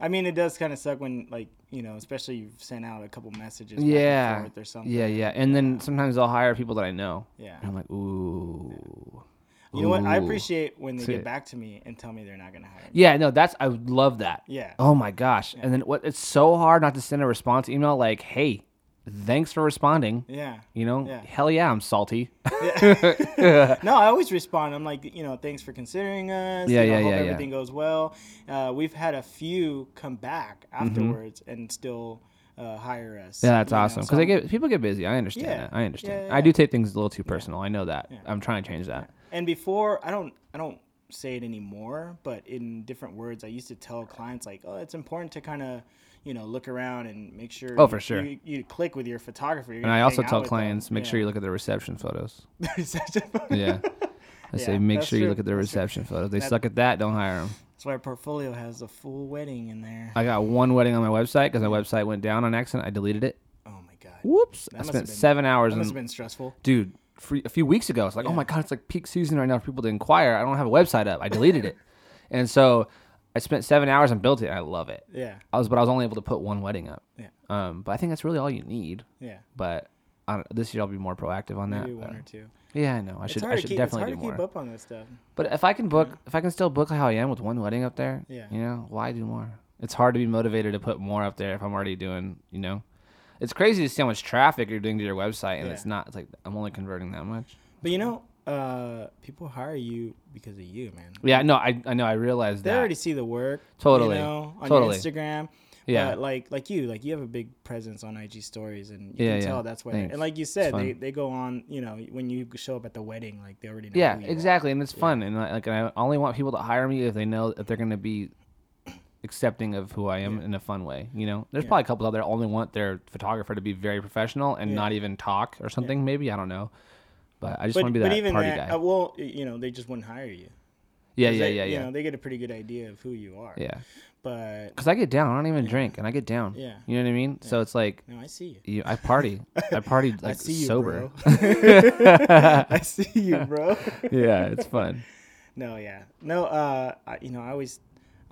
S1: I mean, it does kind of suck when like you know, especially you've sent out a couple messages. back and
S2: Yeah,
S1: forth or something.
S2: yeah, yeah. And then sometimes I'll hire people that I know.
S1: Yeah.
S2: And I'm like, ooh.
S1: You know what? I appreciate when they get back to me and tell me they're not gonna hire me.
S2: Yeah, no, that's I would love that.
S1: Yeah.
S2: Oh my gosh. And then what? It's so hard not to send a response email like, "Hey, thanks for responding."
S1: Yeah.
S2: You know,
S1: Yeah.
S2: hell yeah, I'm salty.
S1: No, I always respond. I'm like, you know, thanks for considering us.
S2: Yeah,
S1: you know,
S2: yeah,
S1: hope
S2: yeah, yeah.
S1: everything goes well. Uh, we've had a few come back afterwards and still uh, hire us.
S2: Mm-hmm. Yeah, that's awesome.
S1: so
S2: Because they get people get busy. I understand
S1: Yeah.
S2: that. I understand.
S1: Yeah,
S2: I do take things a little too personal. I know that. I'm trying to change that.
S1: And before, I don't, I don't say it anymore, but in different words, I used to tell clients like, oh, it's important to kind of, you know, look around and make sure.
S2: Oh,
S1: you-
S2: for sure.
S1: You, you click with your photographer.
S2: And I also tell clients, make sure you look at their reception photos. Yeah. I say,
S1: Yeah,
S2: make
S1: that's
S2: sure you
S1: true.
S2: look at their
S1: That's true.
S2: reception photos. They
S1: That-
S2: suck at that, don't hire them.
S1: That's why our portfolio has a full wedding in there.
S2: I got one wedding on my website because my website went down on accident. I deleted it.
S1: Oh my god,
S2: Whoops. I
S1: must
S2: spent
S1: been-
S2: seven hours
S1: that must have been stressful.
S2: dude, for, a few weeks ago, it's like, oh my god, it's like peak season right now for people to inquire. I don't have a website up. I deleted it, and so I spent seven hours and built it. And I love it.
S1: Yeah,
S2: I was, but I was only able to put one wedding up.
S1: yeah,
S2: Um, but I think that's really all you need.
S1: yeah.
S2: But this year I'll be more proactive on that.
S1: Maybe one
S2: but-
S1: or two.
S2: yeah, I know. I
S1: It's
S2: should. I should
S1: keep.
S2: definitely
S1: it's
S2: do
S1: hard to
S2: more.
S1: keep up on this stuff.
S2: But if I can book, if I can still book how I am with one wedding up there,
S1: Yeah.
S2: you know, why do more? It's hard to be motivated to put more up there if I'm already doing, you know. It's crazy to see how much traffic you're doing to your website, and
S1: Yeah.
S2: it's not. It's like I'm only converting that much.
S1: But you know, uh, people hire you because of you, man.
S2: Yeah, no, I I know. I realized
S1: They
S2: that.
S1: already see the work.
S2: Totally.
S1: You know, on
S2: Totally.
S1: your Instagram.
S2: Yeah.
S1: But like like you, like you have a big presence on IG stories, and you
S2: Yeah,
S1: can
S2: yeah.
S1: tell that's why. And like you said, they, they go on. You know, when you show up at the wedding, like they already know.
S2: yeah,
S1: you are.
S2: exactly, and it's fun, and like I only want people to hire me if they know that they're gonna be accepting of who I am in a fun way. You know, there's
S1: Yeah.
S2: probably a couple out there only want their photographer to be very professional and
S1: Yeah.
S2: not even talk or something. Maybe I don't know, but I just
S1: But,
S2: want to be
S1: but
S2: that
S1: even
S2: party
S1: that,
S2: guy.
S1: uh, well, you know, they just wouldn't hire you.
S2: Yeah, yeah,
S1: they-
S2: yeah,
S1: You
S2: yeah.
S1: know, they get a pretty good idea of who you are.
S2: Yeah.
S1: But
S2: Cause I get down. I don't even
S1: Yeah.
S2: drink, and I get down.
S1: yeah,
S2: You know what I mean? So it's like
S1: no, I see you.
S2: you, I party. I party
S1: I
S2: like
S1: see you,
S2: sober.
S1: bro. I see you, bro.
S2: yeah, it's fun.
S1: No, yeah, no. Uh, I, you know, I always,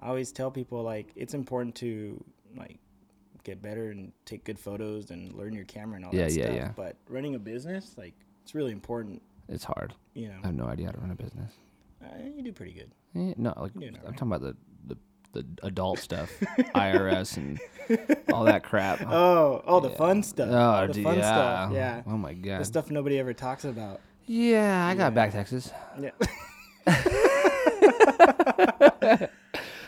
S1: I always tell people like it's important to like get better and take good photos and learn your camera and all
S2: Yeah,
S1: that
S2: yeah,
S1: stuff.
S2: yeah.
S1: But running a business, like, it's really important.
S2: It's hard.
S1: You know,
S2: I have no idea how to run a business.
S1: uh, you do pretty good.
S2: Eh, no, like I'm
S1: alright.
S2: talking about the, the the adult stuff, IRS and all that crap.
S1: Oh, oh, the fun stuff.
S2: Oh,
S1: the fun
S2: yeah.
S1: stuff. Yeah,
S2: Oh my god.
S1: the stuff nobody ever talks about.
S2: yeah, I got back taxes.
S1: Yeah.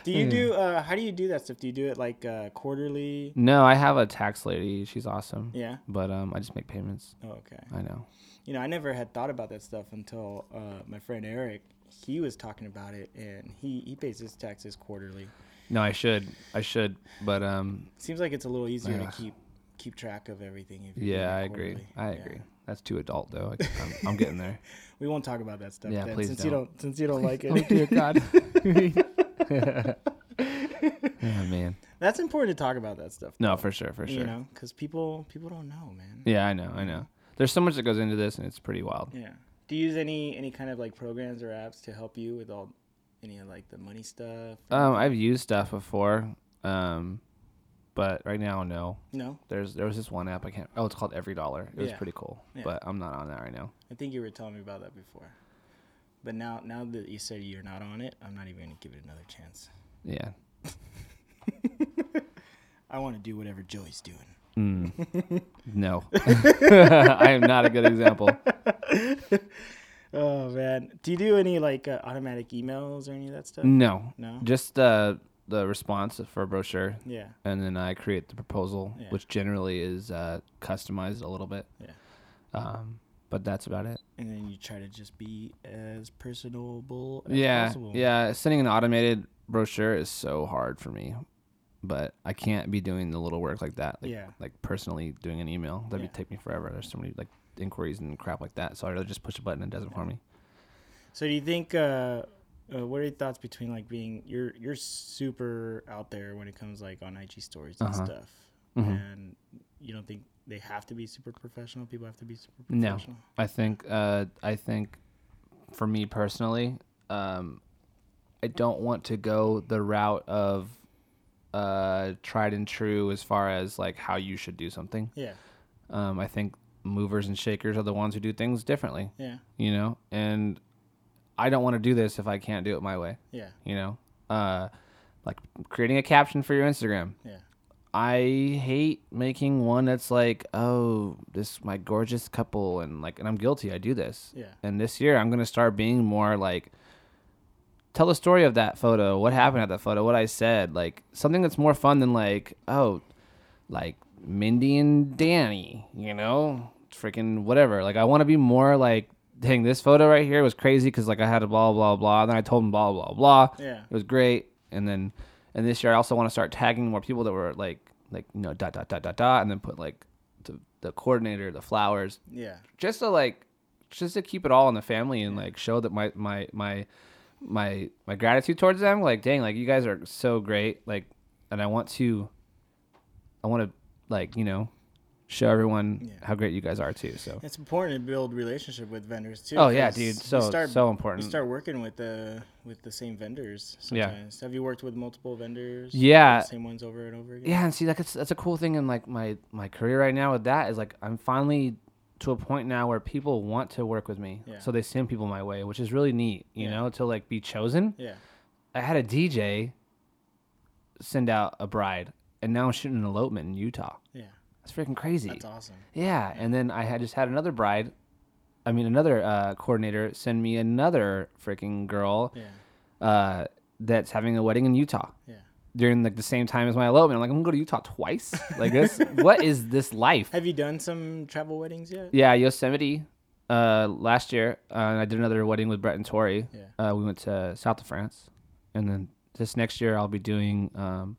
S1: do you do? Uh, how do you do that stuff? Do you do it like uh, quarterly?
S2: No, I have a tax lady. She's awesome.
S1: Yeah.
S2: But um, I just make payments.
S1: Oh, okay.
S2: I know.
S1: You know, I never had thought about that stuff until uh, my friend Eric. He was talking about it, and he he pays his taxes quarterly.
S2: No, I should. I should. But um,
S1: Seems like it's a little easier
S2: Ugh.
S1: to keep keep track of everything. If you're
S2: yeah, I agree. I
S1: Yeah.
S2: agree. That's too adult though. I, I'm, I'm getting there.
S1: We won't talk about that stuff.
S2: Yeah,
S1: then,
S2: please
S1: since you
S2: don't.
S1: don't since you don't like it.
S2: oh dear God. oh man.
S1: That's important to talk about that stuff.
S2: No, for sure, for sure.
S1: You know, because people people don't know, man.
S2: Yeah, I know. I know. There's so much that goes into this, and it's pretty wild.
S1: Yeah. Do you use any any kind of like programs or apps to help you with all any of like the money stuff?
S2: Um, I've used stuff before, um, but right now, no.
S1: no,
S2: There's there was this one app I can't. Oh, it's called EveryDollar. It was
S1: Yeah.
S2: pretty cool,
S1: Yeah.
S2: but I'm not on that right now.
S1: I think you were telling me about that before. But now now that you said you're not on it, I'm not even gonna give it another chance.
S2: Yeah.
S1: I want to do whatever Joey's doing.
S2: Mm. no, I am not a good example.
S1: Oh man, do you do any like uh, automatic emails or any of that stuff?
S2: No,
S1: No.
S2: just uh, the response for a brochure,
S1: Yeah.
S2: and then I create the proposal,
S1: Yeah.
S2: which generally is uh, customized a little bit.
S1: Yeah.
S2: Um, but that's about it.
S1: And then you try to just be as personable as
S2: yeah,
S1: possible.
S2: yeah. Sending an automated brochure is so hard for me, but I can't be doing the little work like that. Like,
S1: Yeah.
S2: like personally doing an email that'd
S1: Yeah.
S2: be take me forever. There's so many like inquiries and crap like that. So I'd rather just push a button and it does it for me.
S1: So do you think uh, uh what are your thoughts between like being you're you're super out there when it comes like on IG stories and
S2: Uh-huh.
S1: stuff.
S2: Mhm.
S1: And you don't think they have to be super professional? People have to be super professional. No.
S2: I think uh, I think for me personally, um, I don't want to go the route of uh, tried and true as far as like how you should do something.
S1: Yeah.
S2: Um, I think movers and shakers are the ones who do things differently.
S1: Yeah.
S2: You know, and I don't want to do this if I can't do it my way.
S1: Yeah.
S2: You know, uh, like creating a caption for your Instagram.
S1: Yeah.
S2: I hate making one that's like, oh, this my gorgeous couple, and like, and I'm guilty. I do this.
S1: Yeah.
S2: And this year, I'm gonna start being more like, tell the story of that photo. What happened at that photo? What I said. Like something that's more fun than like, oh, like Mindy and Danny. You know, freaking whatever. Like I want to be more like, dang, this photo right here was crazy because like I had a blah blah blah. and Then I told them blah blah blah.
S1: Yeah.
S2: It was great. And then, and this year I also want to start tagging more people that were like, like you know, dot dot dot dot dot, and then put like the the coordinator, the flowers,
S1: Yeah.
S2: just to like, just to keep it all in the family and like show that my my my my my gratitude towards them. Like, dang, like you guys are so great. Like, and I want to, I want to like you know, show everyone
S1: Yeah.
S2: how great you guys are too. So.
S1: It's important to build relationship with vendors too.
S2: Oh yeah, dude.
S1: you
S2: So
S1: start,
S2: so
S1: you
S2: important.
S1: start working with the with the same vendors
S2: Yeah.
S1: Have you worked with multiple vendors?
S2: Yeah.
S1: The same ones over and over again?
S2: Yeah, and see, like it's that's a cool thing in like my my career right now with that is like I'm finally to a point now where people want to work with me,
S1: Yeah.
S2: so they send people my way, which is really neat. You
S1: Yeah.
S2: know, to like be chosen.
S1: Yeah.
S2: I had a DJ send out a bride, and now I'm shooting an elopement in Utah.
S1: Yeah.
S2: That's freaking crazy.
S1: That's awesome.
S2: Yeah, and then I had just had another bride, I mean another uh, coordinator send me another freaking girl
S1: Yeah.
S2: uh, that's having a wedding in Utah
S1: Yeah.
S2: During like the same time as my elopement. I'm like, I'm gonna go to Utah twice. Like this, what is this life?
S1: Have you done some travel weddings yet?
S2: Yeah, Yosemite. Uh, last year, uh, and I did another wedding with Brett and Tori.
S1: Yeah.
S2: Uh, we went to south of France, and then this next year I'll be doing um,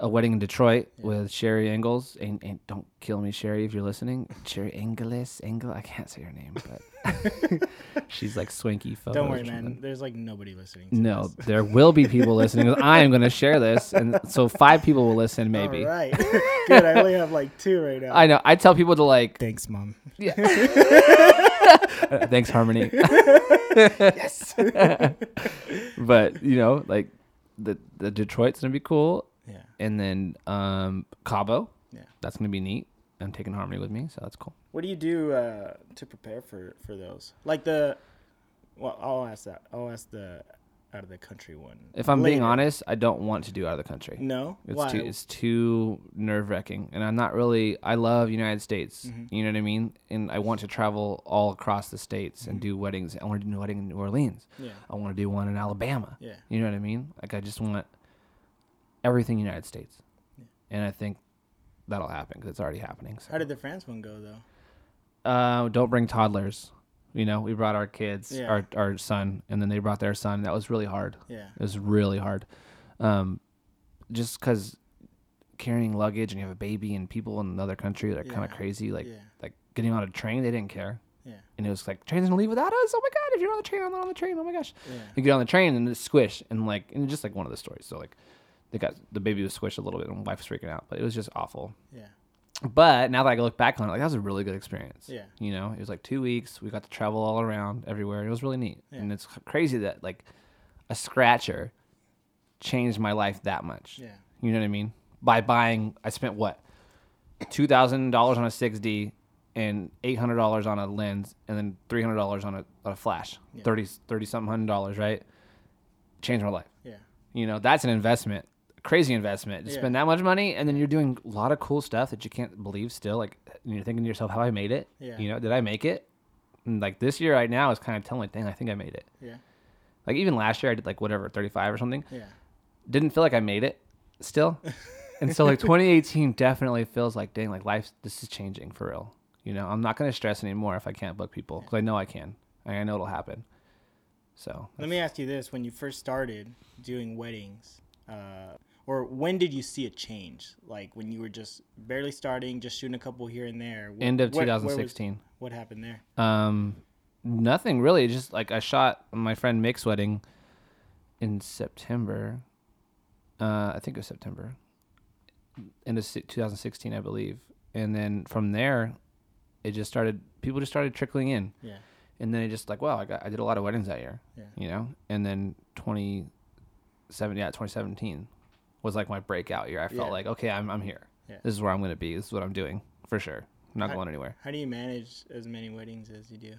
S2: a wedding in Detroit with Sherry Engels. And, and don't kill me, Sherry, if you're listening. Sherry Engelis, Engel. I can't say her name, but she's like swanky.
S1: Don't worry, man. There's like nobody listening. To
S2: No,
S1: this.
S2: there will be people listening. I am going to share this, and so five people will listen, maybe.
S1: All right. Good. I only have like two right now.
S2: I know. I tell people to like,
S1: Thanks, mom. Yeah.
S2: Uh, thanks, Harmony.
S1: yes.
S2: but you know, like the the Detroit's gonna be cool,
S1: yeah.
S2: And then um Cabo,
S1: Yeah.
S2: that's gonna be neat. I'm taking Harmony with me, so that's cool.
S1: What do you do uh, to prepare for for those? Like the. Well, I'll ask that. I'll ask the out of the country one.
S2: If I'm being honest, I don't want to do out of the country.
S1: No.
S2: It's
S1: Why?
S2: too it's too nerve wracking, and I'm not really. I love United States.
S1: Mm-hmm.
S2: You know what I mean? And I want to travel all across the states and
S1: Mm-hmm.
S2: do weddings. I want to do a wedding in New Orleans.
S1: yeah.
S2: I want to do one in Alabama.
S1: Yeah.
S2: You know what I mean? Like I just want everything United States, and I think that'll happen because it's already happening. So.
S1: How did the France one go though?
S2: Uh, don't bring toddlers. You know, we brought our kids,
S1: Yeah.
S2: our our son, and then they brought their son. That was really hard.
S1: Yeah.
S2: It was really hard. Um, just because carrying luggage and you have a baby and people in another country that are kind of crazy. Like
S1: Yeah.
S2: like getting on a train, they didn't care.
S1: Yeah.
S2: And it was like train's gonna leave without us. Oh my god! If you're on the train, I'm not on the train. Oh my gosh!
S1: Yeah.
S2: You get on the train and it's squish and like and just like one of the stories. So like they got the baby was squished a little bit and wife was freaking out, but it was just awful.
S1: Yeah.
S2: But now that I look back on it, like that was a really good experience.
S1: Yeah.
S2: You know, it was like two weeks. We got to travel all around everywhere. It was really neat.
S1: Yeah.
S2: And it's crazy that like a scratcher changed my life that much.
S1: Yeah.
S2: You know what I mean? By buying, I spent what two thousand dollars on a 6D and eight hundred dollars on a lens, and then three hundred dollars on a on a flash.
S1: Yeah.
S2: Thirty thirty something hundred dollars, right? Changed my life.
S1: Yeah.
S2: You know, that's an investment, crazy investment. To
S1: Yeah.
S2: spend that much money, and then you're doing a lot of cool stuff that you can't believe still. Like and you're thinking to yourself, "How I made it?
S1: Yeah.
S2: You know, did I make it?" And like this year right now is kind of telling, me, "Dang, I think I made it."
S1: Yeah.
S2: Like even last year, I did like whatever, 35 or something.
S1: Yeah.
S2: Didn't feel like I made it still. and so like 2018 definitely feels like, dang, like life, this is changing for real. You know, I'm not gonna stress anymore if I can't book people because I know I can. I know it'll happen. So
S1: Let me ask you this: When you first started doing weddings, uh, or when did you see a change? Like when you were just barely starting, just shooting a couple here and there.
S2: End of
S1: where- where was-
S2: 2016.
S1: what happened there?
S2: Um, nothing really. Just like I shot my friend Mick's wedding in September. Uh, I think it was September. Into 2016, I believe. And then from there, it just started. People just started trickling in,
S1: Yeah.
S2: and then it just like, wow, I got I did a lot of weddings that year.
S1: Yeah.
S2: You know, and then 2017, yeah, 2017 was like my breakout year. I felt
S1: Yeah.
S2: like, okay, I'm I'm here.
S1: Yeah.
S2: This is where I'm gonna be. This is what I'm doing for sure. I'm not
S1: I-
S2: going anywhere.
S1: How do you manage as many weddings as you do?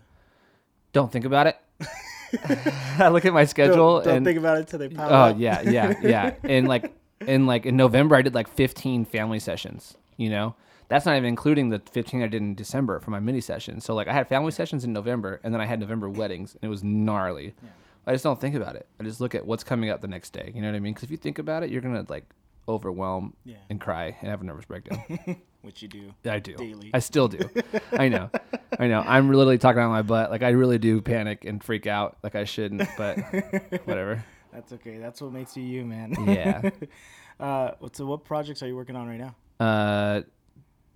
S2: Don't think about it. I look at my schedule
S1: Don't, don't
S2: and
S1: think about it till they pop
S2: oh
S1: up.
S2: yeah, yeah, yeah. And like in like in November, I did like 15 family sessions. You know, that's not even including the 15 I did in December for my mini session. So like I had family sessions in November, and then I had November weddings, and it was gnarly. I just don't think about it. I just look at what's coming up the next day. You know what I mean? Because if you think about it, you're gonna like overwhelm
S1: Yeah.
S2: and cry and have a nervous breakdown.
S1: Which you do.
S2: I do.
S1: Daily.
S2: I still do. I know. I know. I'm literally talking out my butt. Like I really do panic and freak out. Like I shouldn't, but whatever.
S1: That's okay. That's what makes you you, man.
S2: Yeah.
S1: uh, so what projects are you working on right now?
S2: Uh,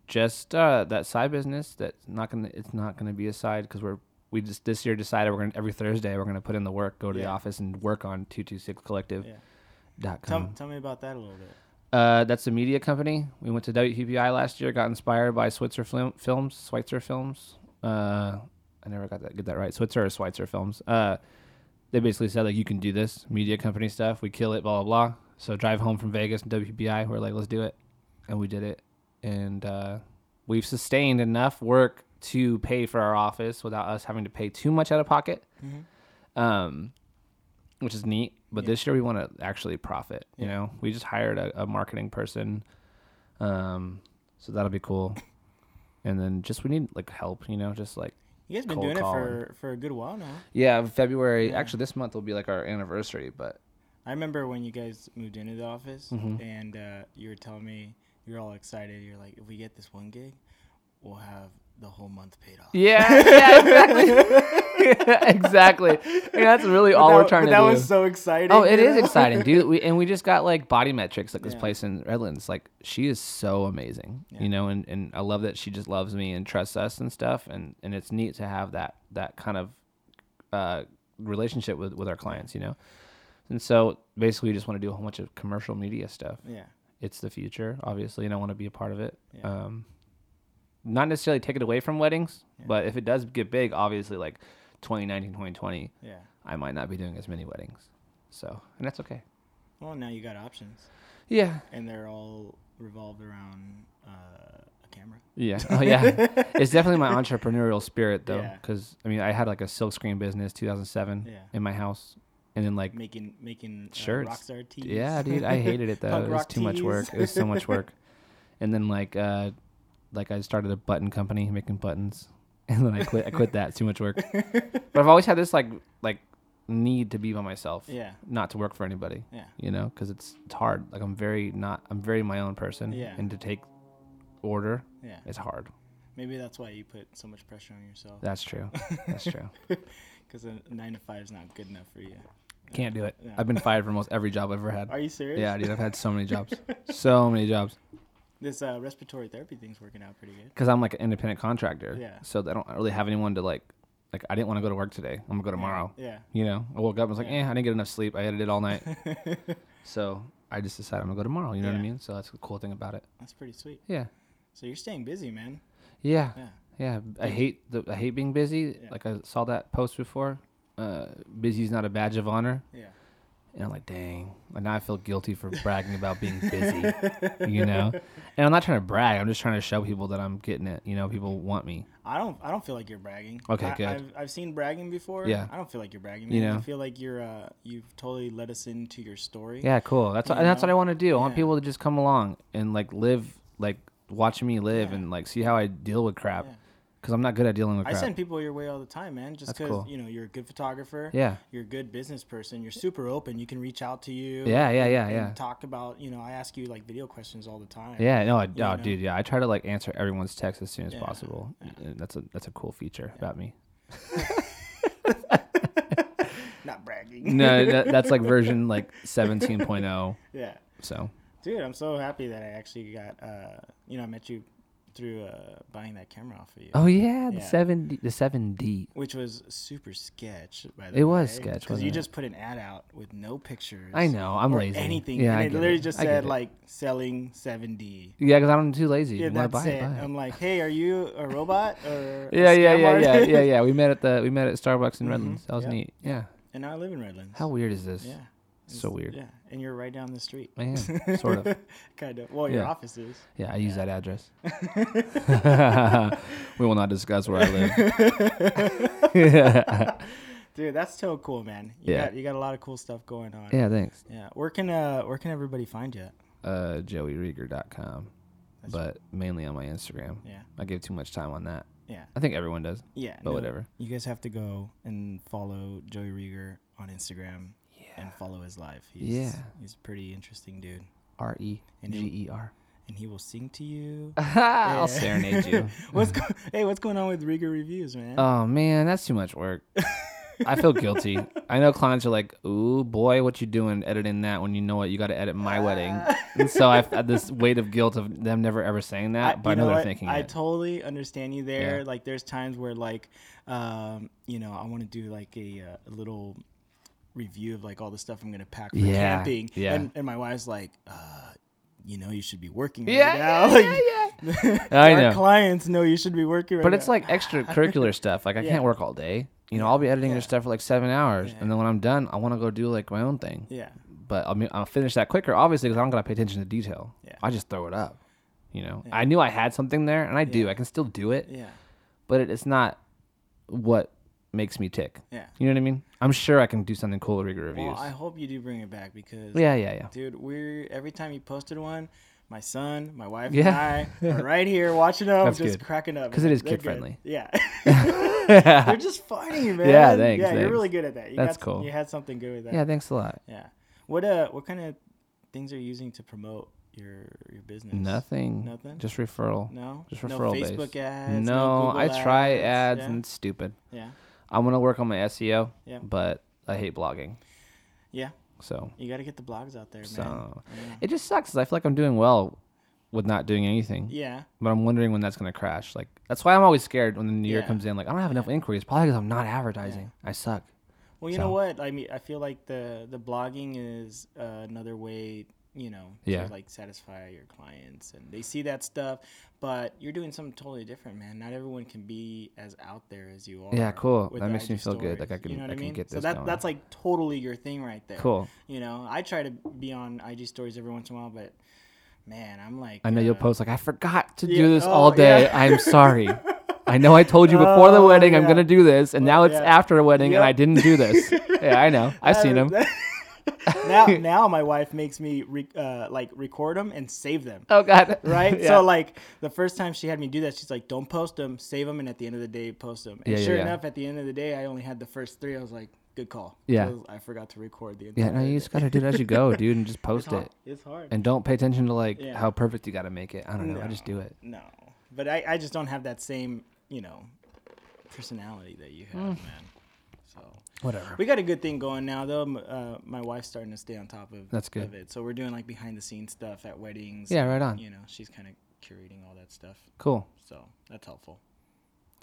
S2: just uh, that side business. That's not gonna. It's not gonna be a side because we're we just this year decided we're gonna every Thursday we're gonna put in the work, go to the office and work on two two six collective
S1: Yeah.
S2: dot
S1: Tell,
S2: com.
S1: tell me about that a little bit.
S2: Uh, that's a media company. We went to WPPI last year. Got inspired by Switzer Film, Films, Switzer Films. Uh, I never got that get that right. Switzer or Switzer Films. Uh, they basically said like you can do this media company stuff. We kill it, blah blah blah. So drive home from Vegas and WPPI. We're like, let's do it, and we did it. And uh, we've sustained enough work to pay for our office without us having to pay too much out of pocket. Um, which is neat. But
S1: Yeah.
S2: this year we want to actually profit. You
S1: Yeah.
S2: know, we just hired a, a marketing person, um, so that'll be cool. And then just we need like help. You know, just like
S1: You guys been doing it for, for a good while now.
S2: yeah, February.
S1: Yeah.
S2: Actually, this month will be like our anniversary. But
S1: I remember when you guys moved into the office
S2: Mhm.
S1: and uh, you were telling me you're all excited. You're like, if we get this one gig, we'll have the whole month paid off.
S2: yeah, yeah, exactly. exactly. I mean, that's really all
S1: But
S2: we're
S1: that-
S2: trying
S1: but
S2: to
S1: that
S2: do.
S1: was so exciting.
S2: Oh, it
S1: you
S2: is
S1: know?
S2: exciting, dude. We, and we just got like body metrics like this
S1: Yeah.
S2: place in Redlands. Like she is so amazing,
S1: Yeah.
S2: you know, and, and I love that she just loves me and trusts us and stuff. And, and it's neat to have that that kind of uh, relationship with, with our clients, you know. And so basically, we just want to do a whole bunch of commercial media stuff.
S1: Yeah.
S2: It's the future, obviously, and I want to be a part of it.
S1: Yeah.
S2: Um, not necessarily take it away from weddings,
S1: Yeah.
S2: but if it does get big, obviously, like 2019, 2020,
S1: Yeah.
S2: I might not be doing as many weddings. So, and that's okay.
S1: Well, now you got options,
S2: Yeah.
S1: and they're all revolved around uh, a camera.
S2: Yeah. Oh, yeah. it's definitely my entrepreneurial spirit, though.
S1: Yeah.
S2: Because, I mean, I had like a silk screen business 2007
S1: Yeah.
S2: in my house. And then, like,
S1: Making making uh,
S2: Shirts.
S1: rockstar tees.
S2: yeah, dude, I hated it, though. It was too much work. It was so much work. And then, like, uh, like I started a button company making buttons. And then I quit. I quit that. It's too much work. But I've always had this, like, like, need to be by myself.
S1: Yeah.
S2: Not to work for anybody.
S1: Yeah.
S2: you know, because it's it's hard. Like I'm very not. I'm very my own person.
S1: Yeah.
S2: And to take order,
S1: Yeah.
S2: it's hard.
S1: Maybe that's why you put so much pressure on yourself.
S2: That's true. That's true.
S1: Because a nine to five is not good enough for you.
S2: Can't do it.
S1: Yeah.
S2: I've been fired from almost every job I've ever had.
S1: Are you serious?
S2: Yeah, dude. I've had so many jobs. So many jobs.
S1: This uh, respiratory therapy thing's working out pretty good.
S2: Because I'm like an independent contractor.
S1: Yeah.
S2: So I don't really have anyone to like. Like I didn't want to go to work today. I'm gonna go tomorrow.
S1: Yeah.
S2: You know, I woke up and was like,
S1: Yeah.
S2: eh, I didn't get enough sleep. I edited all night. so I just decided I'm gonna go tomorrow. You know what I
S1: Yeah.
S2: mean? So that's the cool thing about it.
S1: That's pretty sweet.
S2: Yeah.
S1: So you're staying busy, man.
S2: Yeah.
S1: Yeah.
S2: Yeah, I hate the I hate being busy.
S1: Yeah.
S2: Like I saw that post before. Uh, busy is not a badge of honor,
S1: Yeah.
S2: And I'm like, dang. And now I feel guilty for bragging about being busy. you know, and I'm not trying to brag. I'm just trying to show people that I'm getting it. You know, people want me.
S1: I don't. I don't feel like you're bragging.
S2: Okay,
S1: I,
S2: good.
S1: I've, I've seen bragging before.
S2: Yeah.
S1: I don't feel like you're bragging.
S2: You
S1: man. I feel like you're. Uh, you've totally let us into your story.
S2: Yeah, cool. That's
S1: You
S2: and that's what? I want to do. I want people to just come along and like live, like watch me live
S1: Yeah.
S2: and like see how I deal with crap.
S1: Yeah.
S2: Because I'm not good at dealing with
S1: I
S2: crap.
S1: send people your way all the time, man. Just because
S2: cool.
S1: you know you're a good photographer.
S2: yeah.
S1: You're a good business person. You're super open. You can reach out to you.
S2: Yeah, yeah,
S1: and-
S2: yeah,
S1: and
S2: yeah.
S1: Talk about you know. I ask you like video questions all the time.
S2: Yeah, no, I, oh,
S1: know?
S2: dude, yeah, I try to like answer everyone's text as soon as
S1: Yeah,
S2: possible.
S1: yeah.
S2: That's a that's a cool feature about me.
S1: Not bragging.
S2: no, that, that's like version like 17.0.
S1: yeah.
S2: So
S1: Dude, I'm so happy that I actually got. uh You know, I met you through uh buying that camera off of you.
S2: oh yeah, the
S1: Yeah.
S2: seven D, the seven D.
S1: Which was super sketch, by the.
S2: It
S1: way.
S2: was sketch,
S1: because you
S2: it?
S1: just put an ad out with no pictures.
S2: I know, I'm lazy.
S1: Anything.
S2: Yeah,
S1: and
S2: I
S1: it literally
S2: it.
S1: just
S2: I
S1: said like selling 7D.
S2: Yeah, because I'm too lazy.
S1: Yeah, that's
S2: buy
S1: it.
S2: buy it.
S1: I'm like, hey, are you a robot or? a
S2: yeah, yeah,
S1: scam
S2: yeah, yeah, yeah, yeah. We met at the we met at Starbucks in
S1: Mhm,
S2: Redlands. That was
S1: yeah.
S2: neat. Yeah.
S1: And now I live in Redlands.
S2: How weird is this?
S1: Yeah.
S2: So weird.
S1: Yeah, and you're right down the street.
S2: I am, sort of.
S1: kind of. Well, your
S2: Yeah.
S1: office is.
S2: Yeah, I use
S1: Yeah.
S2: that address. we will not discuss where I live.
S1: Dude, that's so cool, man. You
S2: Yeah.
S1: got you got a lot of cool stuff going on.
S2: yeah, thanks.
S1: Yeah. Where can uh where can everybody find you?
S2: Uh, joeyrieger.com,
S1: That's-
S2: but mainly on my Instagram.
S1: Yeah.
S2: I give too much time on that.
S1: Yeah.
S2: I think everyone does,
S1: Yeah.
S2: but whatever.
S1: You guys have to go and follow Joey Rieger on Instagram. And follow his life. He's,
S2: Yeah.
S1: He's a pretty interesting dude.
S2: R E
S1: And
S2: G E R.
S1: And he will sing to you.
S2: I'll serenade you.
S1: what's go- hey, what's going on with Rieger reviews, man?
S2: Oh man, that's too much work. I feel guilty. I know clients are like, "Ooh, boy, what you doing editing that when you know what you got to edit my wedding?" And so I've had this weight of guilt of them never ever saying that, but I
S1: you
S2: know, they're thinking
S1: I
S2: it.
S1: totally understand you there.
S2: Yeah.
S1: Like, there's times where, like, um, you know, I want to do like a, uh, a little review of like all the stuff I'm gonna pack for
S2: Yeah,
S1: camping.
S2: yeah.
S1: And, and my wife's like, uh, you know, you should be working right
S2: yeah,
S1: now.
S2: yeah,
S1: Like,
S2: yeah. I
S1: our
S2: know.
S1: clients know you should be working right
S2: But it's
S1: now.
S2: like extracurricular stuff. Like I
S1: Yeah.
S2: can't work all day. You know, I'll be editing
S1: Yeah.
S2: your stuff for like seven hours,
S1: Yeah.
S2: and then when I'm done, I want to go do like my own thing.
S1: yeah,
S2: But I mean, I'll finish that quicker, obviously, because I don't gotta pay attention to detail.
S1: Yeah.
S2: I just throw it up. You know. I knew I had something there, and I do. I can still do it,
S1: yeah,
S2: but it, it's not what makes me tick.
S1: yeah.
S2: You know what I mean? I'm sure I can do something cool with Rieger reviews.
S1: Well, I hope you do bring it back because
S2: yeah, yeah, yeah.
S1: dude, we're every time you posted one, my son, my wife,
S2: Yeah.
S1: and I are right here watching them,
S2: That's
S1: just
S2: good.
S1: cracking up
S2: 'Cause it is
S1: They're good.
S2: kid-friendly.
S1: Yeah, they're just funny, man.
S2: Yeah, thanks,
S1: Yeah, you're really good at that. You
S2: That's
S1: got,
S2: cool.
S1: You had something good with that.
S2: Yeah, thanks a lot.
S1: Yeah. What uh, what kind of things are you using to promote your your business?
S2: Nothing.
S1: Nothing?
S2: Just referral.
S1: No.
S2: Just
S1: no
S2: referral
S1: Facebook
S2: based.
S1: ads.
S2: no, I try
S1: ads,
S2: ads
S1: yeah?
S2: and it's stupid.
S1: yeah.
S2: I'm gonna work on my SEO,
S1: Yeah.
S2: but I hate blogging.
S1: Yeah.
S2: So
S1: You got to get the blogs out there, man.
S2: So-
S1: Yeah.
S2: it just sucks. 'cause I feel like I'm doing well with not doing anything,
S1: yeah.
S2: but I'm wondering when that's gonna crash. Like that's why I'm always scared when the new year
S1: Yeah.
S2: comes in. Like I don't have enough inquiries, probably because I'm not advertising. I suck.
S1: Well, you
S2: So-
S1: know what? I mean, I feel like the the blogging is uh, another way, you know,
S2: Yeah.
S1: to like satisfy your clients, and they see that stuff. But you're doing something totally different, man. Not everyone can be as out there as you are.
S2: Yeah, cool. That
S1: the
S2: makes me feel good, like I can-
S1: you know what
S2: I
S1: I
S2: can
S1: mean?
S2: get
S1: so
S2: this
S1: that
S2: going.
S1: that's like totally your thing right there.
S2: Cool.
S1: You know, I try to be on IG stories every once in a while, but man, I'm like,
S2: I know you'll
S1: uh,
S2: post like I forgot to
S1: Yeah,
S2: do this
S1: oh,
S2: all day.
S1: yeah.
S2: I'm sorry. I know I told you before the
S1: Oh,
S2: wedding I'm gonna do this, and now it's
S1: yeah.
S2: after a wedding and I didn't do this. yeah, I know. I've seen them.
S1: now, now my wife makes me re- uh, like record them and save them.
S2: Oh God.
S1: right?
S2: Yeah.
S1: So like the first time she had me do that, she's like, "Don't post them, save them, and at the end of the day, post them." And
S2: Yeah, yeah,
S1: sure
S2: yeah.
S1: enough, at the end of the day, I only had the first three. I was like, "Good call."
S2: Yeah.
S1: I forgot to record the.
S2: yeah,
S1: Entire
S2: no, you just gotta do it as you go, dude, and just post
S1: hard.
S2: it.
S1: It's hard.
S2: And don't pay attention to like
S1: Yeah.
S2: how perfect you gotta make it. I don't know. I just do it.
S1: No, but I, I just don't have that same you know personality that you have,
S2: Mm.
S1: man. So
S2: Whatever.
S1: we got a good thing going now, though. Uh, my wife's starting to stay on top of
S2: That's good.
S1: of it. So we're doing like behind the scenes stuff at weddings.
S2: Yeah, right on.
S1: You know, she's kind of curating all that stuff.
S2: Cool.
S1: So that's helpful.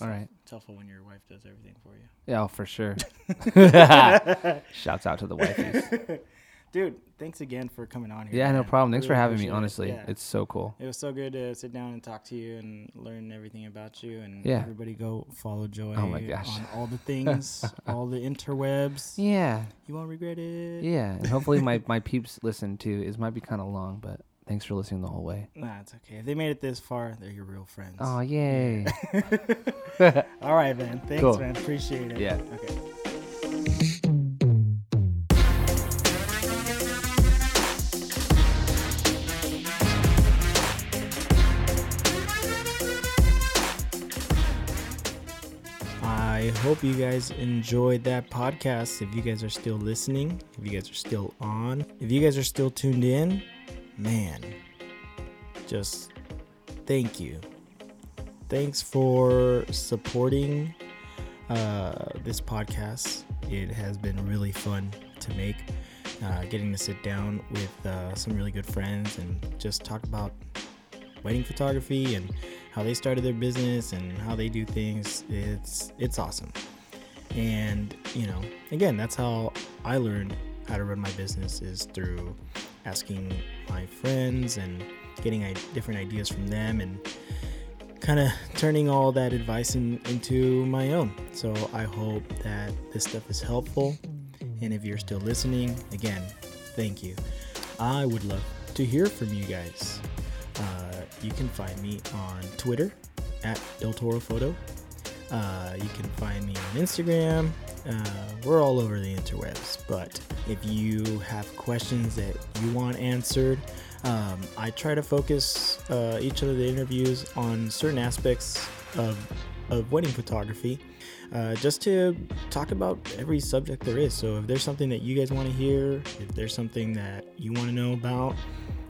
S2: All right.
S1: It's helpful when your wife does everything for you.
S2: Yeah, oh, for sure. Shouts out to the wifeys.
S1: Dude, thanks again for coming on here.
S2: Yeah, no problem. Thanks for having me.
S1: it.
S2: Honestly,
S1: Yeah.
S2: it's so cool.
S1: it was so good to sit down and talk to you and learn everything about you. And
S2: Yeah.
S1: everybody go follow Joey
S2: Oh my gosh.
S1: on all the things, all the interwebs.
S2: Yeah,
S1: You won't regret it.
S2: yeah. And hopefully my my peeps listen too. It might be kind of long, but thanks for listening the whole way.
S1: Nah, it's okay. If they made it this far, they're your real friends.
S2: Oh yay!
S1: all right, man. Thanks,
S2: Cool.
S1: man. Appreciate it.
S2: Yeah.
S1: Okay. Hope you guys enjoyed that podcast. If you guys are still listening, if you guys are still on, if you guys are still tuned in, man, just thank you. Thanks for supporting uh, this podcast. It has been really fun to make. Uh, getting to sit down with uh, some really good friends and just talk about wedding photography and how they started their business and how they do things. It's it's awesome. And you know, again, that's how I learned how to run my business is through asking my friends and getting different ideas from them and kind of turning all that advice in, into my own. So I hope that this stuff is helpful. And if you're still listening, again, thank you. I would love to hear from you guys. Uh, you can find me on Twitter at Del Toro Photo. Uh, you can find me on Instagram. Uh, we're all over the interwebs. But if you have questions that you want answered, um, I try to focus uh, each of the interviews on certain aspects of, of wedding photography, uh, just to talk about every subject there is. So if there's something that you guys want to hear, if there's something that you want to know about,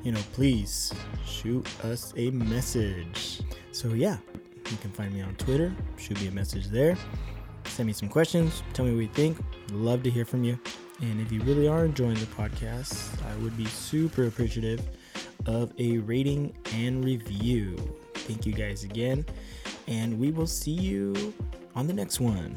S1: you know, please shoot us a message. So yeah, you can find me on Twitter. Shoot me a message there. Send me some questions. Tell me what you think. Love to hear from you. And if you really are enjoying the podcast, I would be super appreciative of a rating and review. Thank you guys again. And we will see you on the next one.